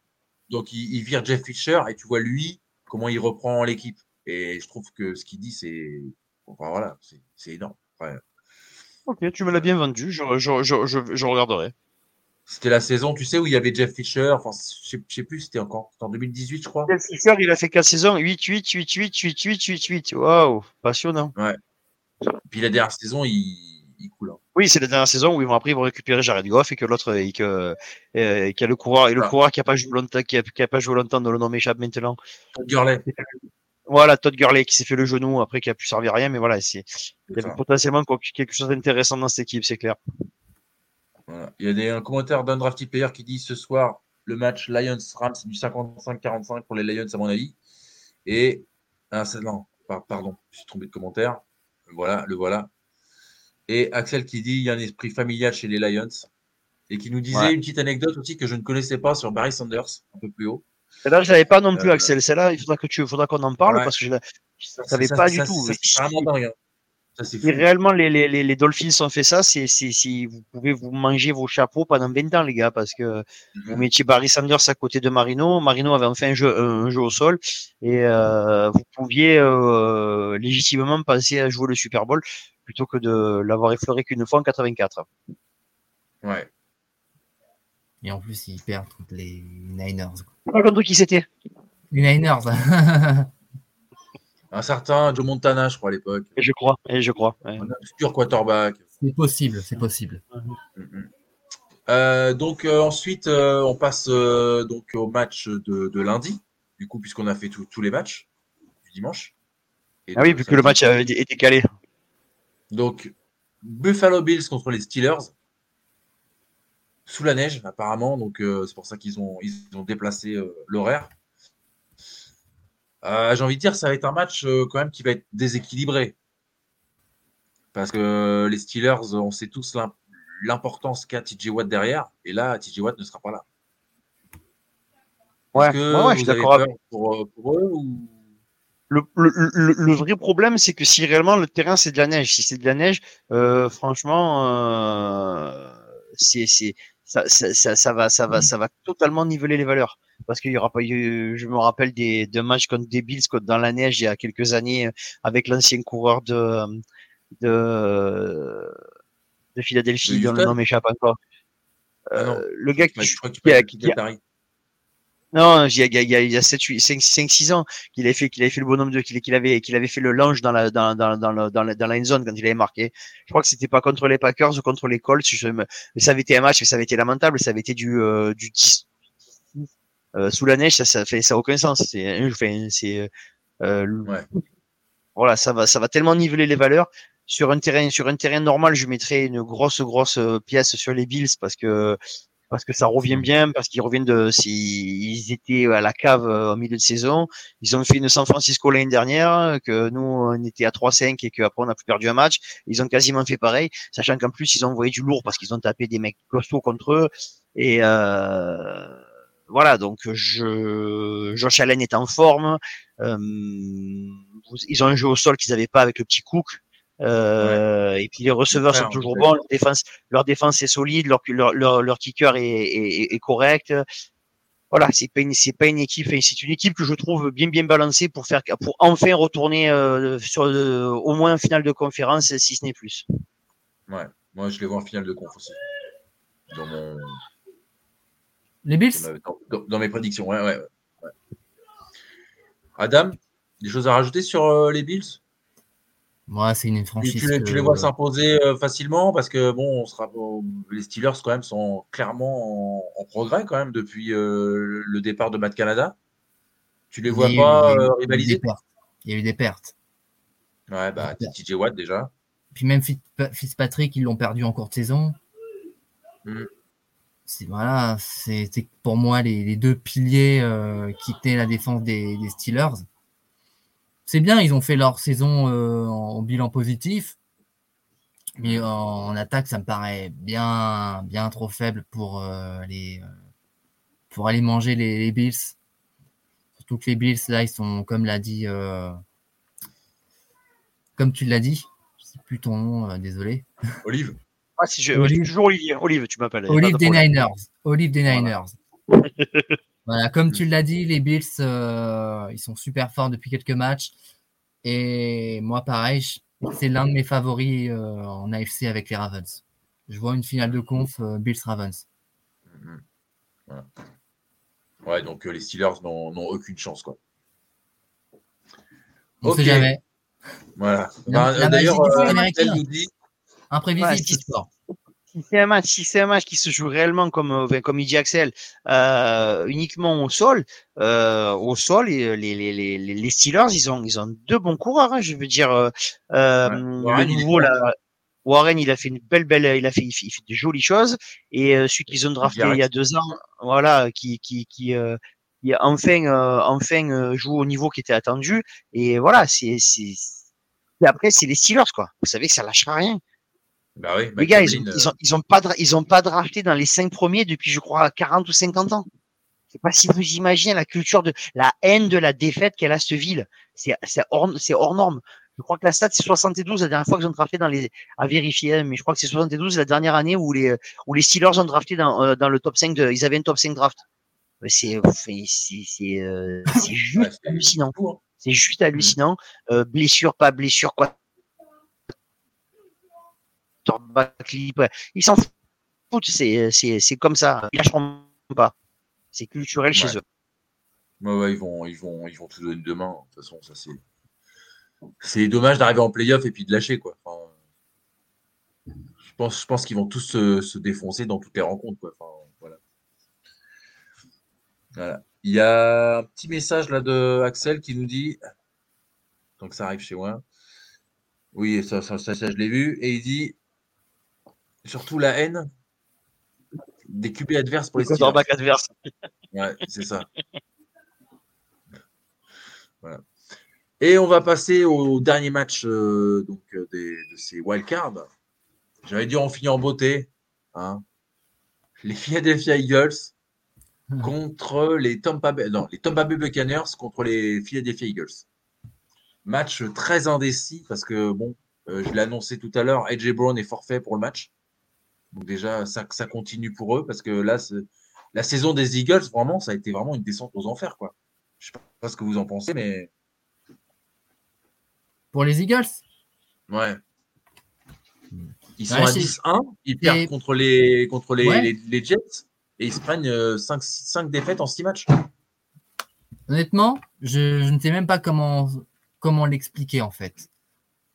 donc il, il vire Jeff Fisher et tu vois lui comment il reprend l'équipe. Et je trouve que ce qu'il dit, c'est enfin, voilà, c'est, énorme. Ok, tu me l'as bien vendu. Je, je, je, je, je regarderai. c'était la saison, tu sais, où il y avait Jeff Fisher. Enfin, je sais, je sais plus, c'était encore c'était en 2018, je crois. Jeff Fisher, il a fait 4 saisons. 8, 8, 8, 8, 8, 8, 8, 8. Waouh, passionnant. Puis la dernière saison, il, il coule. hein. Oui, c'est la dernière saison où ils vont après ils vont récupérer Jared Goff et que l'autre et que euh, et y a le coureur et le Ah. coureur qui a pas joué longtemps qui a, qui a pas joué longtemps dont le nom m'échappe maintenant. Todd Gurley. Voilà, Todd Gurley qui s'est fait le genou après qui a pu servir à rien mais voilà, c'est il y ça. potentiellement quelque chose d'intéressant dans cette équipe, c'est clair. Voilà. Il y a des, un commentaire d'un drafty player qui dit ce soir, le match Lions-Rams, c'est du 55-45 pour les Lions, à mon avis. Et, ah, c'est- non, par- pardon, je suis trompé de commentaire. Voilà, le voilà. Et Axel qui dit il y a un esprit familial chez les Lions. Et qui nous disait Ouais. une petite anecdote aussi que je ne connaissais pas sur Barry Sanders, un peu plus haut. Et là, je l'avais pas non plus Euh, Axel, celle-là, il faudra que tu faudra qu'on en parle Ouais. parce que je ne savais Ça- pas ça- du ça- tout. c'est vraiment dingue. Si réellement les, les, les, les Dolphins ont fait ça, c'est si vous pouvez vous manger vos chapeaux pendant 20 ans les gars parce que vous mettiez Barry Sanders à côté de Marino, Marino avait enfin un jeu un jeu au sol et euh, vous pouviez euh, légitimement penser à jouer le Super Bowl plutôt que de l'avoir effleuré qu'une fois en 84. Ouais. Et en plus, ils perdent contre les Niners. quoi. Par contre qui c'était? Les Niners. Un certain Joe Montana, je crois, à l'époque. Et Je crois, et je crois. ouais. Un obscur quarterback. c'est possible, c'est possible. Mhm. Euh, donc euh, ensuite, euh, on passe euh, donc au match de, de lundi, du coup, puisqu'on a fait tous tous les matchs du dimanche. Et Ah oui, vu que le match avait été calé. Donc, Buffalo Bills contre les Steelers. Sous la neige, apparemment. Donc, euh, c'est pour ça qu'ils ont, ils ont déplacé euh, l'horaire. Euh, J'ai envie de dire, ça va être un match quand même qui va être déséquilibré. Parce que les Steelers, on sait tous l'im- l'importance qu'a TJ Watt derrière. Et là, TJ Watt ne sera pas là. Ouais, que ouais, ouais, je suis d'accord peur pour, pour eux ou... Le, le, le, le vrai problème, c'est que si réellement le terrain c'est de la neige, si c'est de la neige, euh, franchement, euh, c'est ça, ça, ça, ça va ça va ça va totalement niveler les valeurs parce qu'il y aura pas eu, je me rappelle des de matchs contre des Bills contre dans la neige il y a quelques années avec l'ancien coureur de de de Philadelphie De dont le nom m'échappe encore. Ah. Euh, le gars qui, Ouais, je crois que tu qui qui Paris. Non, il y a, il y a, il y a, il y a 7, 8, 5, 5, 6 ans qu'il avait fait, qu'il avait fait le bonhomme de, qu'il qu'il avait, qu'il avait fait le lunge dans la, dans, dans, dans, le- dans, la, dans la end zone quand il avait marqué. Je crois que c'était pas contre les Packers ou contre les Colts. Je me, mais ça avait été un match, mais ça avait été lamentable. Ça avait été du, euh, du 10, euh, sous la neige. Ça, ça fait, ça a aucun sens. C'est, enfin, c'est, euh, Ouais. voilà, ça va, ça va tellement niveler les valeurs. Sur un terrain, sur un terrain normal, je mettrais une grosse, grosse euh, pièce sur les Bills parce que, parce que ça revient bien, parce qu'ils reviennent de, si, ils étaient à la cave euh, au milieu de saison. Ils ont fait une San Francisco l'année dernière, que nous, on était à 3-5 et qu'après on a plus perdu un match. Ils ont quasiment fait pareil, sachant qu'en plus, ils ont envoyé du lourd parce qu'ils ont tapé des mecs costauds contre eux. Et, euh, voilà, donc je, Josh Allen est en forme. Euh, ils ont un jeu au sol qu'ils n'avaient pas avec le petit Cook. Euh, Et puis les receveurs sont toujours bons. Leur défense, leur défense est solide. Leur, leur, leur, leur kicker est, est, est correct. Voilà, c'est pas une, c'est pas une équipe, c'est une équipe que je trouve bien bien balancée pour faire, pour enfin retourner euh, sur euh, au moins en finale de conférence, si ce n'est plus. Ouais. Moi, je les vois en finale de conf aussi. Dans, mon, Les Bills? dans, dans- dans mes prédictions. Ouais, ouais, ouais. Adam, des choses à rajouter sur euh, les Bills? Moi, c'est une Tu, franchise. tu les- tu que- les vois s'imposer euh, facilement parce que bon, on sera, bon, les Steelers quand même sont clairement en, en progrès quand même depuis euh, le départ de Matt Canada. Tu les vois il pas eu- euh, rivaliser? Il y a eu des pertes. Ouais, bah TJ Watt déjà. Puis même Fitz- Fitzpatrick, ils l'ont perdu en courte saison. Mm. C'est voilà, c'était pour moi les, les deux piliers euh, qui tenaient la défense des, des Steelers. C'est bien, ils ont fait leur saison euh, en bilan positif, mais en, en attaque, ça me paraît bien, bien trop faible pour euh, les euh, pour aller manger les, les Bills. Surtout que les Bills là, ils sont comme l'a dit, euh, comme tu l'as dit, je sais plus ton nom, euh, désolé. Olive. *laughs* Ah, si je, Olive. toujours Olivier. Olive, tu m'appelles. Olive de des. Niners. Olive des. Niners. voilà, *laughs* comme tu l'as dit, les Bills, euh, ils sont super forts depuis quelques matchs. Et moi, pareil, c'est l'un de mes favoris euh, en AFC avec les Ravens. Je vois une finale de conf euh, Bills-Ravens. Mhm. Voilà. Ouais, donc les Steelers n'ont aucune chance quoi. On Ok. sait jamais. Voilà. Bah, D'ailleurs, Imprévisible Ouais, ce si- c'est un match, si c'est un match qui se joue réellement comme euh, comme il dit Axel, euh, uniquement au sol, euh, au sol, et, les, les, les, les Steelers, ils ont ils ont deux bons coureurs. Hein, je veux dire, euh, euh, Ouais. Warren, le nouveau là, Warren, il a fait une belle belle, il a fait il fait, il fait de jolies choses. Et euh, celui qu'ils ont drafté il y a deux ans, voilà, qui qui qui euh, qui enfin euh, enfin euh, joue au niveau qui était attendu. Et voilà, c'est c'est et après c'est les Steelers quoi. Vous savez que ça lâchera rien. Bah oui, Les gars, ils ont, McCaffrey, ils ont, ils ont pas, ils ont pas drafté dans les cinq premiers depuis, je crois, 40 ou 50 ans. Je sais pas si vous imaginez la culture de, la haine de la défaite qu'elle a cette ville. C'est, hors, hors norme. Je crois que la stat, c'est 72 la dernière fois qu'ils ont drafté dans les, à vérifier, hein, mais je crois que c'est 72 la dernière année où les, où les Steelers ont drafté dans, euh, dans le top 5 de, ils avaient un top 5 draft. C'est, c'est, c'est, euh, juste hallucinant. C'est juste hallucinant. Euh, blessure, pas blessure, quoi. Quarterback. Ils s'en foutent, c'est, c'est, c'est comme ça. Ils lâcheront pas. C'est culturel chez eux. Ouais, ouais, ils vont, ils vont, ils vont tout donner demain. De toute façon, ça c'est. C'est dommage d'arriver en playoff et puis de lâcher quoi. Enfin, je pense, je pense qu'ils vont tous se, se défoncer dans toutes les rencontres quoi. Enfin, voilà. Voilà. Il y a un petit message là de Axel qui nous dit, donc ça arrive chez moi. Oui, ça, ça, ça, ça, je l'ai vu et il dit surtout la haine des QB adverses pour les Steelers. Quarterback adverse. Ouais, c'est ça. Voilà. Et on va passer au dernier match euh, donc, euh, des, de ces wildcards. J'avais dit on finit en beauté. Hein. Les Philadelphia Eagles contre les Tampa Bay, non, les Tampa Bay Buccaneers contre les Philadelphia Eagles. Match très indécis parce que bon, euh, je l'ai annoncé tout à l'heure, AJ Brown est forfait pour le match. Donc déjà ça, ça continue pour eux parce que là la saison des Eagles vraiment ça a été vraiment une descente aux enfers quoi. Je sais pas ce que vous en pensez mais Pour les Eagles, ouais. Ils sont Ouais, à c'est- 10-1, ils perdent contre les contre les, Ouais. les, les Jets et ils se prennent 5, 5 défaites en 6 matchs. honnêtement, je, je ne sais même pas comment, comment l'expliquer en fait.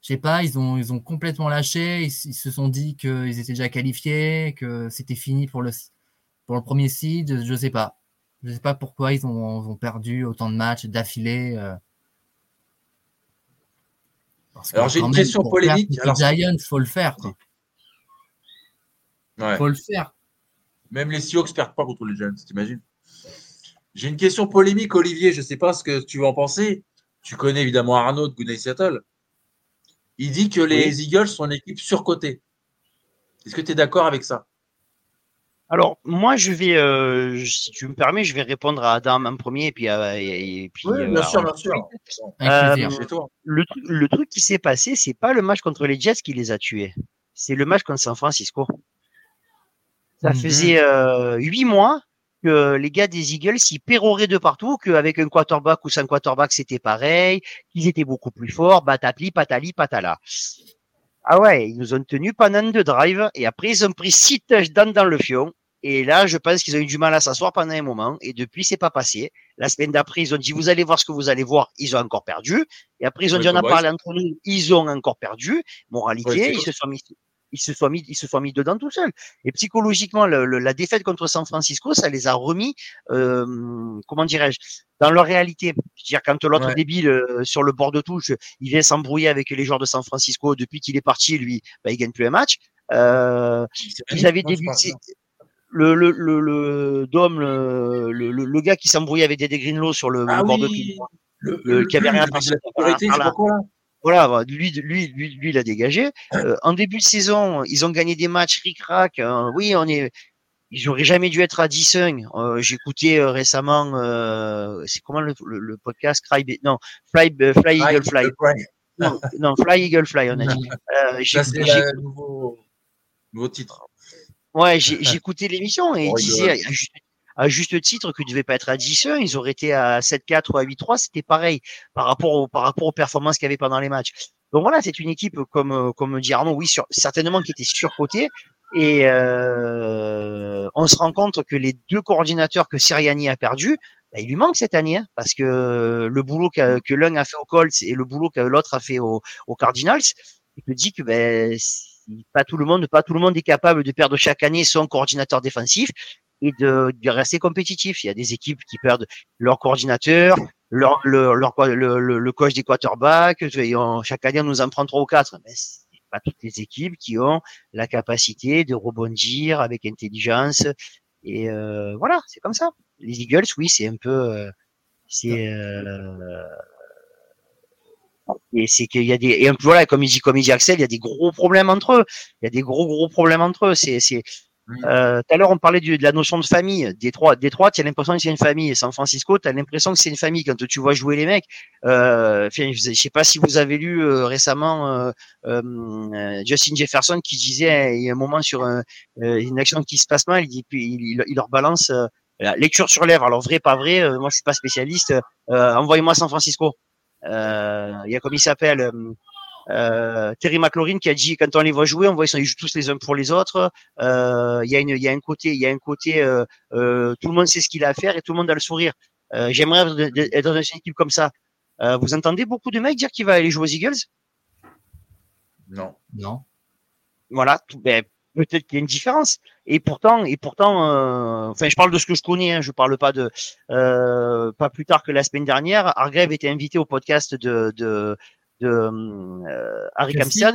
Je sais pas, ils ont, ils ont complètement lâché, ils, se sont dit qu'ils étaient déjà qualifiés, que c'était fini pour le, pour le premier seed, je sais pas. Je sais pas pourquoi ils ont, ont perdu autant de matchs d'affilée. euh. Alors, j'ai une question polémique. faire Alors, les Giants, faut le faire. Quoi. Ouais. Faut le faire. Même les Seahawks perdent pas contre les Giants, t'imagines? J'ai une question polémique, Olivier. Je sais pas ce que tu vas en penser. Tu connais évidemment Arnaud de Good Night Seattle. Il dit que les Eagles sont une équipe surcotée. Est-ce que tu es d'accord avec ça? Alors, moi, je vais, euh, si tu me permets, je vais répondre à Adam en premier et puis, à- et, et puis. euh, bien sûr, à- bien sûr. Euh. Le, truc- le truc qui s'est passé, c'est pas le match contre les Jets qui les a tués. C'est le match contre San Francisco. Ça Mhm. faisait euh, huit mois que les gars des Eagles ils péroraient de partout, qu'avec un quarterback ou sans quarterback c'était pareil, qu'ils étaient beaucoup plus forts, batapli, patali, patala. Ah ouais, ils nous ont tenus pendant deux drives et après ils ont pris six touchdowns dans le fion Et là, je pense qu'ils ont eu du mal à s'asseoir pendant un moment. Et depuis, c'est pas passé. La semaine d'après, ils ont dit, vous allez voir ce que vous allez voir. Ils ont encore perdu. Et après, ils ont dit, on a parlé entre nous. Ils ont encore perdu. Moralité, ils se sont mis, ils se sont mis, ils se sont mis dedans tout seuls. Et psychologiquement, le- le- la défaite contre San Francisco, ça les a remis, euh, comment dirais-je, dans leur réalité. Je veux dire, quand l'autre Ouais. débile euh, sur le bord de touche, il vient s'embrouiller avec les joueurs de San Francisco depuis qu'il est parti, lui, bah, il gagne plus un match. Euh, ils avaient le le le le Dom le, le, le- gars qui s'embrouillait avec Dédé Greenlow sur le, Ah le bord de touche. le, le- qui avait rien à sur- la Voilà, bah, lui lui lui lui il a dégagé. Euh, en début de saison, ils ont gagné des matchs ric-rac. hein. oui, on est ils auraient jamais dû être à 10-1. Euh, J'ai écouté euh, récemment, euh, c'est comment le, le, le podcast? Cry, non, Fly, Fly Eagle Fly. Non, non, Fly Eagle Fly, on a dit. J'ai *laughs* Ça, c'est le nouveau, nouveau titre. Ouais, écouté l'émission et il disait à juste, à juste titre qu'ils ne devaient pas être à 10-1, ils auraient été à 7-4 ou à 8-3, c'était pareil par rapport, au, par rapport aux performances qu'il y avait pendant les matchs. Donc voilà, c'est une équipe, comme, euh, comme dit Arnaud, oui, sur, certainement qui était surcotée. Et euh, on se rend compte que les deux coordinateurs que Siriani a perdus, bah, il lui manque cette année, hein, parce que le boulot qu'a- que l'un a fait au Colts et le boulot que l'autre a fait au, aux Cardinals, il te dit que ben, pas tout le monde, pas tout le monde est capable de perdre chaque année son coordinateur défensif et de, de rester compétitif. Il y a des équipes qui perdent leur coordinateur, leur, leur, leur- le, le, le coach des quarterbacks. Et on- chaque année, on nous en prend trois ou quatre. Mais pas toutes les équipes qui ont la capacité de rebondir avec intelligence. Et euh, voilà, c'est comme ça. Les Eagles, oui, c'est un peu, euh, c'est euh, et c'est qu'il y a des et un peu voilà comme il dit comme il dit Axel il y a des gros problèmes entre eux il y a des gros gros problèmes entre eux c'est c'est tout à l'heure on parlait du- de la notion de famille. Détroit Détroit tu as l'impression que c'est une famille. San Francisco tu as l'impression que c'est une famille quand tu vois jouer les mecs. Euh, je sais pas si vous avez lu euh, récemment euh, euh, Justin Jefferson qui disait il y a un moment sur un- euh, une action qui se passe mal il dit puis il, il- il leur balance euh, la lecture sur lèvres. Alors vrai pas vrai euh, moi je suis pas spécialiste euh, envoyez-moi San Francisco. Euh, il y a comme il s'appelle euh, Terry McLaurin qui a dit quand on les voit jouer, on voit ils, sont, ils jouent tous les uns pour les autres. Euh, Il y a une, il y a un côté, il y a un côté, euh, euh, tout le monde sait ce qu'il a à faire et tout le monde a le sourire. Euh, J'aimerais être dans une équipe comme ça. Euh, vous entendez beaucoup de mecs dire qu'il va aller jouer aux Eagles? Non. Non. Voilà, tout- ben, peut-être qu'il y a une différence. Et pourtant, et pourtant, euh, enfin, je parle de ce que je connais. Hein, je parle pas de, euh, pas plus tard que la semaine dernière, Hargrave était invité au podcast de de de euh, Harry Kamstad.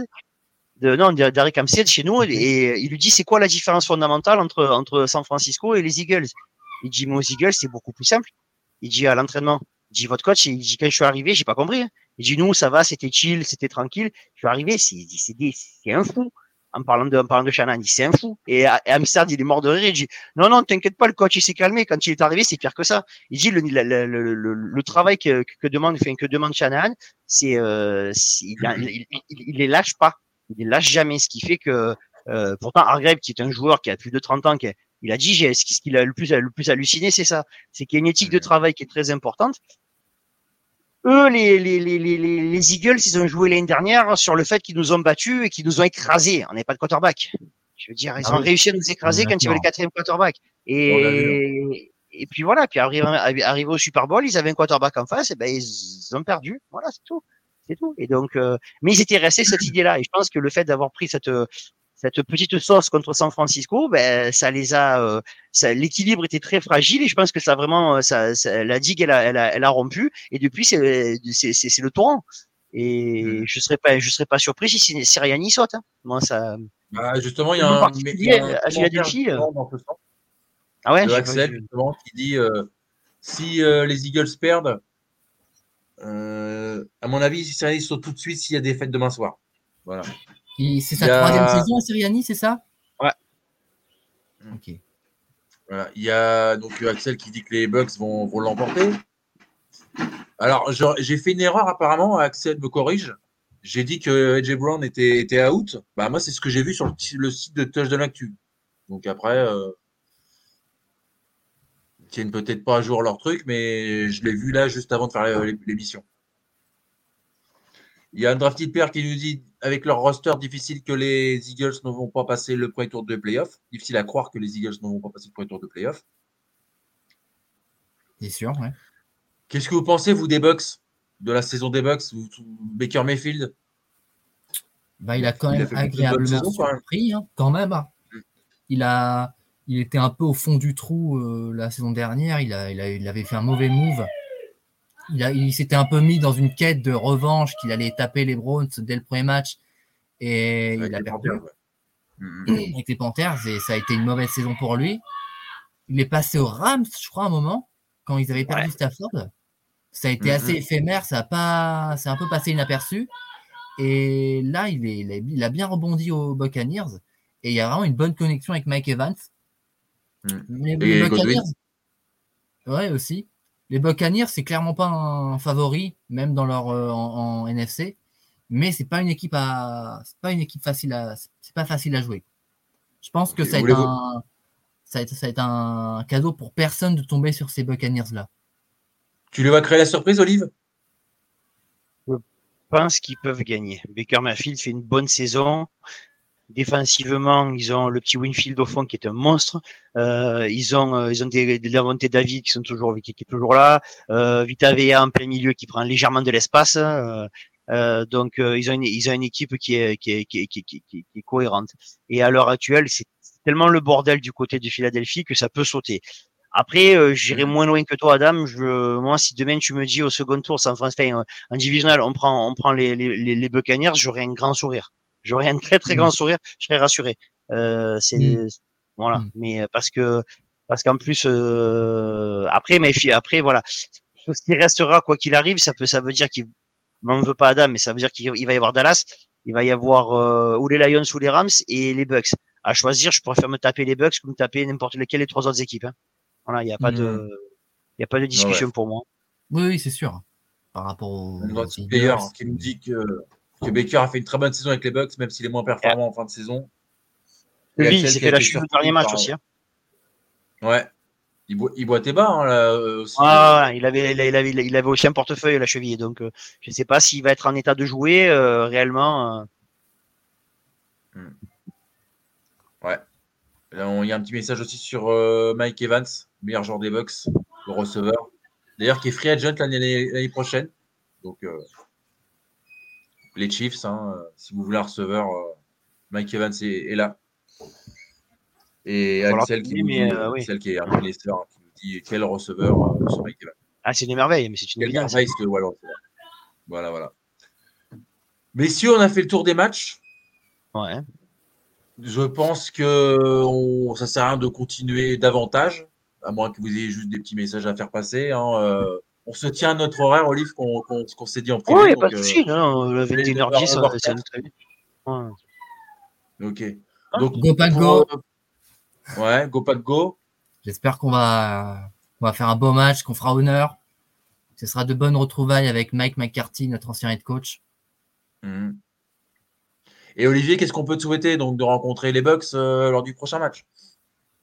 De, non, d'Harry Kamstad chez nous, et il lui dit c'est quoi la différence fondamentale entre entre San Francisco et les Eagles? Il dit mais aux Eagles c'est beaucoup plus simple. Il dit à l'entraînement. Il dit votre coach, il dit quand je suis arrivé, j'ai pas compris. hein. Il dit nous ça va, c'était chill, c'était tranquille. Je suis arrivé, c'est c'est des- c'est un fou en parlant de, en parlant de Shannon, il c'est un fou. Et, et Amsterdam, il est mort de rire, il dit non, non, t'inquiète pas, le coach, il s'est calmé. Quand il est arrivé, c'est pire que ça. Il dit le, le, le, le, travail que, que demande, enfin, que demande Shanahan, c'est, euh, il, il, il, il- les lâche pas. Il les lâche jamais. Ce qui fait que, euh, pourtant, Hargrave, qui est un joueur qui a plus de 30 ans, qui a- il a dit, j'ai, ce qui- ce qu'il a le plus, le plus halluciné, c'est ça. C'est qu'il y a une éthique de travail qui est très importante. Eux, les, les, les, les, les les Eagles, ils ont joué l'année dernière sur le fait qu'ils nous ont battus et qu'ils nous ont écrasés. On n'est pas de quarterback. Je veux dire, ils Ah ont réussi à nous écraser quand il y avait le quatrième quarterback. Et, et puis voilà, puis arrivé, arrivé au Super Bowl, ils avaient un quarterback en face, et ben ils ont perdu. Voilà, c'est tout. C'est tout. Et donc, euh, mais ils étaient restés cette idée-là. Et je pense que le fait d'avoir pris cette cette petite sauce contre San Francisco, ben ça les a, euh, l'équilibre était très fragile et je pense que ça vraiment, euh, ça, ça- la digue elle a, elle a, elle a rompu et depuis c'est le torrent. Et Mhm. je serais pas, je serais pas surpris si Siriani saute. Hein. Moi ça. Bah, justement, il y a un, il y a un justement dans ce sens Ah ouais. de Axel, justement, qui dit euh, si euh, les Eagles perdent, euh, à mon avis, Sirianni saute tout de suite s'il y a des fêtes demain soir. Voilà. C'est Il sa y a- troisième saison à Siriani, c'est ça? Ouais. Ok. Voilà. Il y a donc euh, Axel qui dit que les Bucks vont, vont l'emporter. Alors, j'ai fait une erreur apparemment. Axel me corrige. J'ai dit que AJ Brown était, était out. Bah, moi, c'est ce que j'ai vu sur le, site de Touch de l'Actu. Donc après, euh, ils tiennent peut-être pas à jour leur truc, mais je l'ai vu là juste avant de faire euh, l'é- l'émission. Il y a un drafted père qui nous dit avec leur roster difficile que les Eagles ne vont pas passer le premier tour de playoff. Difficile à croire que les Eagles ne vont pas passer le premier tour de playoff. C'est sûr, ouais. Qu'est-ce que vous pensez, vous, des Bucks, de la saison des Bucks, Baker Mayfield? Bah, il a quand même agréablement surpris, hein, quand même. Hein. Mm. Il a, il était un peu au fond du trou euh, la saison dernière. Il, a, il, avait fait un mauvais move. Il, il s'était un peu mis dans une quête de revanche qu'il allait taper les Browns dès le premier match et il a perdu mm, mm. avec les Panthers et ça a été une mauvaise saison pour lui. Il est passé aux Rams, je crois, un moment quand ils avaient perdu Stafford. Ça a été assez éphémère, ça a pas, c'est un peu passé inaperçu. Et là, il, est, il, a, bien rebondi aux Buccaneers. Et il y a vraiment une bonne connexion avec Mike Evans. Mm. Les, Buccaneers. Ouais, aussi. Les Buccaneers, c'est clairement pas un favori, même dans leur euh, en, NFC. Mais c'est pas une équipe à, c'est pas une équipe facile à, c'est pas facile à jouer. Je pense que ça va, être un, ça, va être, un cadeau pour personne de tomber sur ces Buccaneers là. Tu les vas créer la surprise, Olive? Pense qu'ils peuvent gagner. Baker Mayfield fait une bonne saison. Défensivement, ils ont le petit Winfield au fond qui est un monstre. Euh, ils ont euh, ils ont des, des David qui sont toujours qui, est toujours là. Euh, Vita Vea en plein milieu qui prend légèrement de l'espace. Euh, euh donc euh, ils ont une, ils ont une équipe qui est qui est, qui est, qui qui qui est cohérente. Et à l'heure actuelle, c'est tellement le bordel du côté de Philadelphie que ça peut sauter. Après, euh, j'irai moins loin que toi, Adam. Je, moi, si demain tu me dis au second tour, sans France, enfin, en divisional, on prend, on prend les, les, les, Buccaneers, j'aurai un grand sourire. J'aurai un très très grand mm. sourire. Je serai rassuré. Euh, c'est mm. voilà. Mm. Mais euh, parce que parce qu'en plus euh, après, mais après voilà, ce qui restera quoi qu'il arrive, ça peut, ça veut dire qu'il m'en veut pas Adam, mais ça veut dire qu'il va y avoir Dallas, il va y avoir euh, ou les Lions ou les Rams et les Bucks. À choisir, je préfère me taper les Bucks que me taper n'importe lequel des trois autres équipes. Hein. Voilà, il n'y a pas de, mmh. il a pas de discussion pour moi. Oui, c'est sûr. Par rapport au. player qui nous dit que, que, Baker a fait une très bonne saison avec les Bucks, même s'il est moins performant en fin de saison. Oui, il s'est fait la chute au dernier match aussi. Hein. Ouais. Il, boit, il boitait bas hein, là, aussi. Ah, il avait, il, avait, il avait aussi un portefeuille à la cheville, donc euh, je ne sais pas s'il va être en état de jouer euh, réellement. Euh. Hmm. Ouais. il y a un petit message aussi sur Mike Evans meilleur joueur des Bucks, le receveur. D'ailleurs, qui est free agent l'année prochaine. Donc, euh, les Chiefs, hein, euh, si vous voulez un receveur, euh, Mike Evans est, là. Et celle qui, mais, dit, celle qui est un qui nous dit quel receveur sur Mike Evans. Ah, c'est une merveille, mais c'est une merveille. Voilà, voilà. Messieurs, on a fait le tour des matchs. Ouais. Je pense que on, ça sert à rien de continuer davantage à moins que vous ayez juste des petits messages à faire passer. Hein, euh, on se tient à notre horaire, Olive, qu'on s'est dit en privé. Oui, pas de souci. Le 21h10, c'est notre ouais. Ok. Ah. Donc, go pas go. Ouais, go go. J'espère qu'on va, on va faire un beau match, qu'on fera honneur. Ce sera de bonnes retrouvailles avec Mike McCarthy, notre ancien head coach. Mhm. Et Olivier, qu'est-ce qu'on peut te souhaiter donc de rencontrer les Bucks euh, lors du prochain match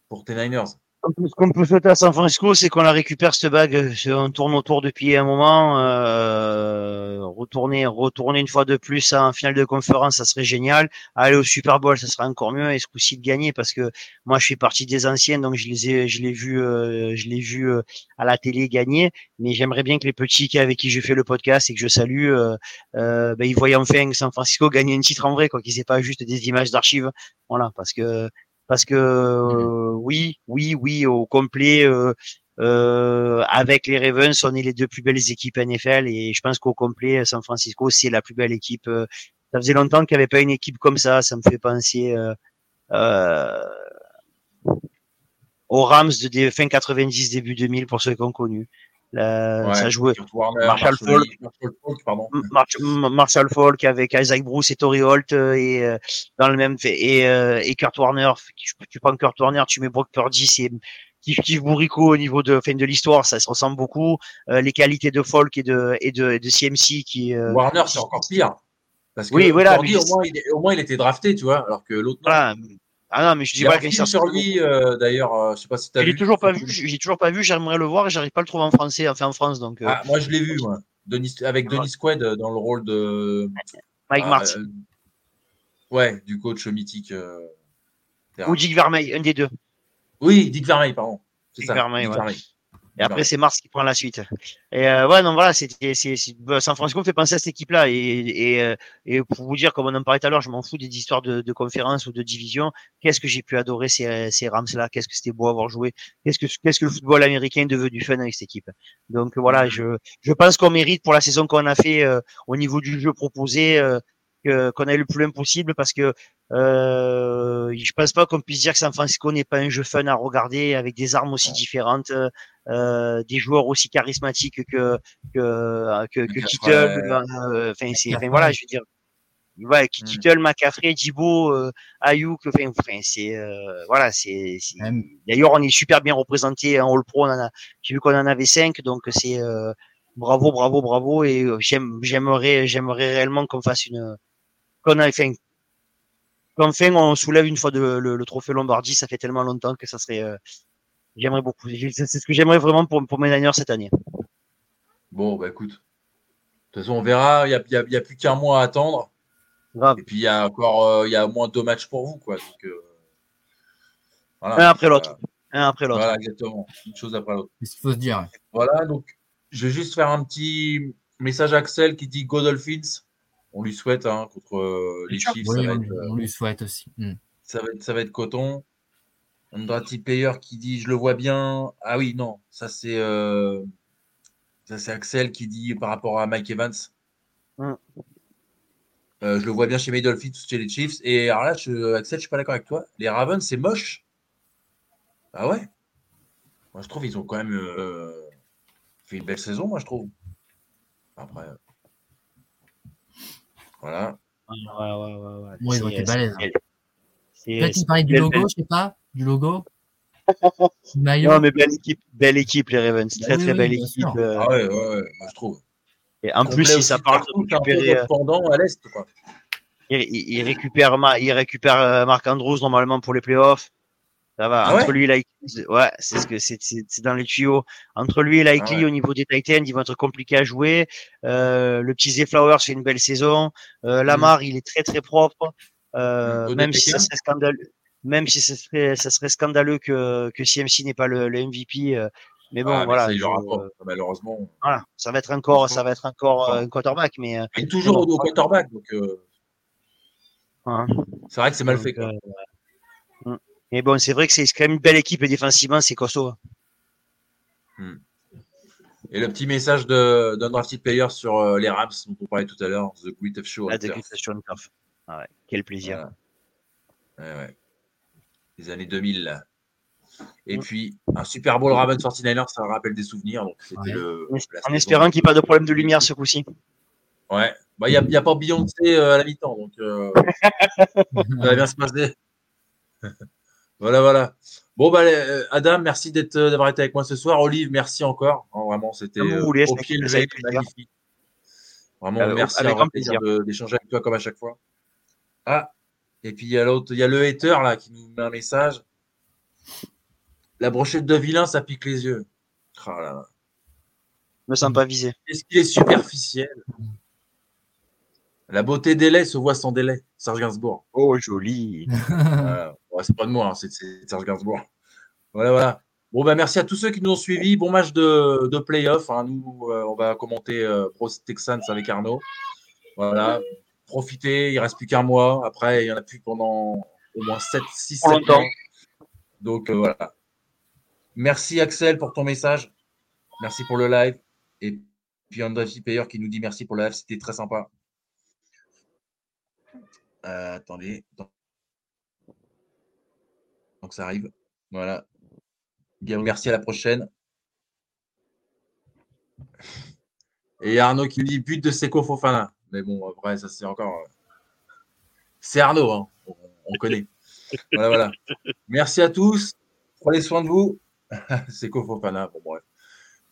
pour tes Niners? Ce qu'on peut souhaiter à San Francisco, c'est qu'on la récupère cette bague. On tourne autour depuis un moment. Euh, retourner, retourner une fois de plus en finale de conférence, ça serait génial. Aller au Super Bowl, ça serait encore mieux. Et ce coup-ci de gagner, parce que moi, je fais partie des anciens, donc je les ai, je l'ai vu, euh, je l'ai vu euh, à la télé gagner. Mais j'aimerais bien que les petits avec qui je fais le podcast et que je salue, euh, euh ben, ils voient enfin San Francisco gagner un titre en vrai, quoi. Qu'ils aient pas juste des images d'archives. Voilà, parce que parce que euh, oui, oui, oui, au complet. Euh, euh, avec les Ravens, on est les deux plus belles équipes NFL et je pense qu'au complet, San Francisco, c'est la plus belle équipe. ça faisait longtemps qu'il n'y avait pas une équipe comme ça. Ça me fait penser euh, aux Rams de fin 90, début 2000 pour ceux qui ont connu. La, ça jouait Marshall, Falk, Marshall, Falk avec Isaac Bruce et Tori Holt euh, et euh, dans le même fait et, euh, et Kurt Warner. Tu prends Kurt Warner, tu mets Brock Purdy, c'est Kiff Kiff Bourrico au niveau de fin de l'histoire, ça se ressemble beaucoup. les qualités de Falk et de et de, de CMC qui Warner c'est encore pire. Parce que oui, voilà, Purdy, au, moins, il, au moins il était drafté, tu vois, alors que l'autre. Ah non, mais je dis pas qu'il sur lui euh, d'ailleurs, euh, je sais pas si tu as vu. toujours pas vu, j'ai toujours pas vu, j'aimerais le voir et j'arrive pas à le trouver en français, enfin en France donc. Euh. Ah, moi je l'ai vu moi. Denis, avec Denis Quaid dans le rôle de Mike ah, Martin. Ouais, du coach mythique. Ou Dick Vermeil, un des deux. Oui, Dick Vermeil, pardon. C'est Dick ça. Vermeil, Dick ouais. Vermeil. Et après, c'est Mars qui prend la suite. Et euh, ouais, non, voilà, c'était, c'est, c'est- bah, San Francisco me fait penser à cette équipe-là. Et, et, euh, et pour vous dire, comme on en parlait tout à l'heure, je m'en fous des histoires de, de conférences ou de division. Qu'est-ce que j'ai pu adorer ces, ces Rams-là? Qu'est-ce que c'était beau avoir joué Qu'est-ce que, qu'est-ce que le football américain est devenu fun avec cette équipe? Donc voilà, je, je pense qu'on mérite pour la saison qu'on a fait euh, au niveau du jeu proposé. euh, qu'on ait le plus loin possible parce que euh, je pense pas qu'on puisse dire que San Francisco n'est pas un jeu fun à regarder avec des armes aussi différentes, euh, des joueurs aussi charismatiques que que que, que Kittle. euh, Enfin, c'est, enfin voilà, je veux dire, ouais, Mm. Kittle, McCaffrey, Djibo, euh, Ayuk, enfin, enfin c'est euh, voilà, c'est. D'ailleurs, on est super bien représenté en All Pro. On en a, j'ai vu qu'on en avait cinq, donc c'est euh, bravo, bravo, bravo. Et euh, j'aime, j'aimerais, j'aimerais réellement qu'on fasse une, qu'on a, enfin, qu'enfin on soulève une fois de, le, le trophée Lombardie. Ça fait tellement longtemps que ça serait. euh, j'aimerais beaucoup. C'est ce que j'aimerais vraiment pour pour mes Niners cette année. Bon, bah écoute. De toute façon, on verra. Il n'y a, il y a- il y a plus qu'un mois à attendre. Grave. Et puis, il y a encore euh, il y a au moins deux matchs pour vous. Quoi. Donc, euh, voilà. Un après l'autre. Un après l'autre. Voilà, exactement. Une chose après l'autre. C'est ce qu'il faut se dire. Voilà, donc je vais juste faire un petit message à Axel qui dit Go Dolphins. On lui souhaite hein, contre euh, les. Chiefs, Oui, ça, va on, être, euh, on lui souhaite aussi. Hmm. ça, va être, ça va être coton. Andrati Player qui dit Je le vois bien. Ah oui, non, ça c'est euh, ça c'est Axel qui dit par rapport à Mike Evans. Mm. Euh, je le vois bien chez mes Dolphins, chez les Chiefs. Et alors là, je, Axel, je suis pas d'accord avec toi. Les Ravens, c'est moche. Ah ouais Moi, je trouve ils ont quand même euh, fait une belle saison, moi, je trouve. Après. Euh, Voilà. Ouais, ouais, ouais, ouais. Ouais, ils ont été balèzes. c'est- c'est- Peut-être qu'il parlait du logo, belle- je sais pas. Du logo. *laughs* Non, mais belle équipe, belle équipe, les Ravens. Très, Oui, très oui, belle équipe. euh, Ah ouais, ouais, ouais, moi, je trouve. et en plus, si ça parle de récupérer, euh, pendant à l'Est, quoi. il, il- il récupère, il récupère euh, Marc Andrews normalement pour les playoffs. Ça va. Ah Entre ouais lui et Likely, ouais, c'est ce que c'est, c'est, c'est dans les tuyaux. Entre lui et Likely, Ah ouais. au niveau des Titans, ils vont être compliqués à jouer. Euh, le petit Zay Flowers fait une belle saison. Euh, Lamar, il est très très propre. Euh, Mm. même si ça serait scandaleux, même si ça serait, ça serait scandaleux que que CMC n'est pas le, le MVP. euh, mais bon, Ah, mais voilà. ça, il aura pas, malheureusement. voilà, ça va être encore, ça va être encore euh, un quarterback, mais euh, Il est toujours au, au quarterback, donc euh, hein. c'est vrai que c'est mal Donc, fait. Euh, mm. Mais bon, c'est vrai que c'est quand même une belle équipe et défensivement, c'est costaud. Et le petit message d'un drafted player sur euh, les Rams dont on parlait tout à l'heure, The Great of Show. La on Turf. dégustation de turf. Ah ouais, quel plaisir. Voilà. Ouais, ouais. Les années 2000. là. Et Mm. puis, un Super Bowl Ravens 49ers, ça rappelle des souvenirs. Donc, le. En espérant qu'il n'y ait pas de problème de lumière ce coup-ci. Ouais. Bah, il n'y a, y a pas Beyoncé euh, à la mi-temps, donc euh, *laughs* ça va bien se passer. *laughs* voilà, voilà. Bon, bah, euh, Adam, merci d'être, euh, d'avoir été avec moi ce soir. Olive, merci encore. Hein, vraiment, c'était euh, au pied levé, magnifique. Vraiment, Euh, merci avec d'avoir grand plaisir d'échanger avec toi comme à chaque fois. Ah, et puis il y a l'autre, il y a le hater là qui nous met un message. La brochette de vilain, ça pique les yeux. Ah là là. Me sens pas visé. Est-ce qu'il est superficiel? La beauté des laits se voit sans délai. Serge Gainsbourg. Oh, joli. *laughs* Voilà. Ouais, c'est pas de moi, hein, c'est Serge Gainsbourg. Voilà, voilà. Bon, bah, merci à tous ceux qui nous ont suivis. Bon match de, de playoff. hein. Nous, euh, on va commenter euh, Pros Texans avec Arnaud. Voilà. Profitez, il reste plus qu'un mois. Après, il y en a plus pendant au moins 7, 6, Pour 7 longtemps. mois. Donc, euh, voilà. Merci Axel pour ton message. Merci pour le live. Et puis André Payer qui nous dit merci pour le live. C'était très sympa. Euh, attendez. Donc ça arrive. Voilà. Bien, merci à la prochaine. Et Arnaud qui nous dit but de Seco Fofana. Mais bon, après, ça c'est encore. euh, C'est Arnaud, hein. on, on connaît. *laughs* Voilà, voilà. Merci à tous. Prenez soin de vous. *laughs* Seco Fofana, bon bref.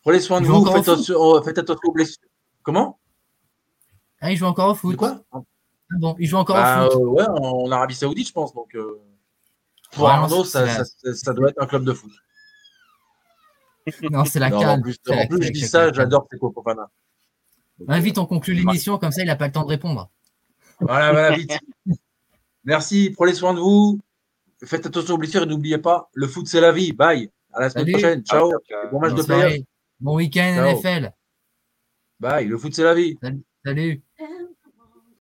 Prenez soin de vous. Faites attention, oh, faites attention aux blessures. Comment? Ah, il joue encore au De foot. quoi? Ah bon, il joue encore Bah, au foot. euh, Ouais, en, en Arabie Saoudite, je pense. Donc, euh, pour Ouais, Arnaud, ça, la- ça, ça- ça doit être un club de foot. Non, c'est la Non, en canne. plus, C'est en la- plus, c'est je dis ça, j'adore Seco Fofana. Vite, on conclut l'émission, comme ça il n'a pas le temps de répondre. Voilà, voilà, vite. Merci, prenez soin de vous. Faites attention aux blessures et n'oubliez pas, le foot c'est la vie. Bye. À la semaine Salut. prochaine. Ciao. Bon match de soirée. Bon week-end Ciao. NFL. Bye. Le foot c'est la vie. Salut.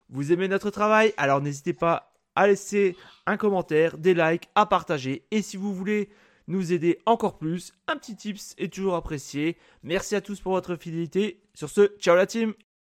Vous aimez notre travail? Alors n'hésitez pas à laisser un commentaire, des likes, à partager. Et si vous voulez nous aider encore plus, un petit tips est toujours apprécié. Merci à tous pour votre fidélité. Sur ce, ciao la team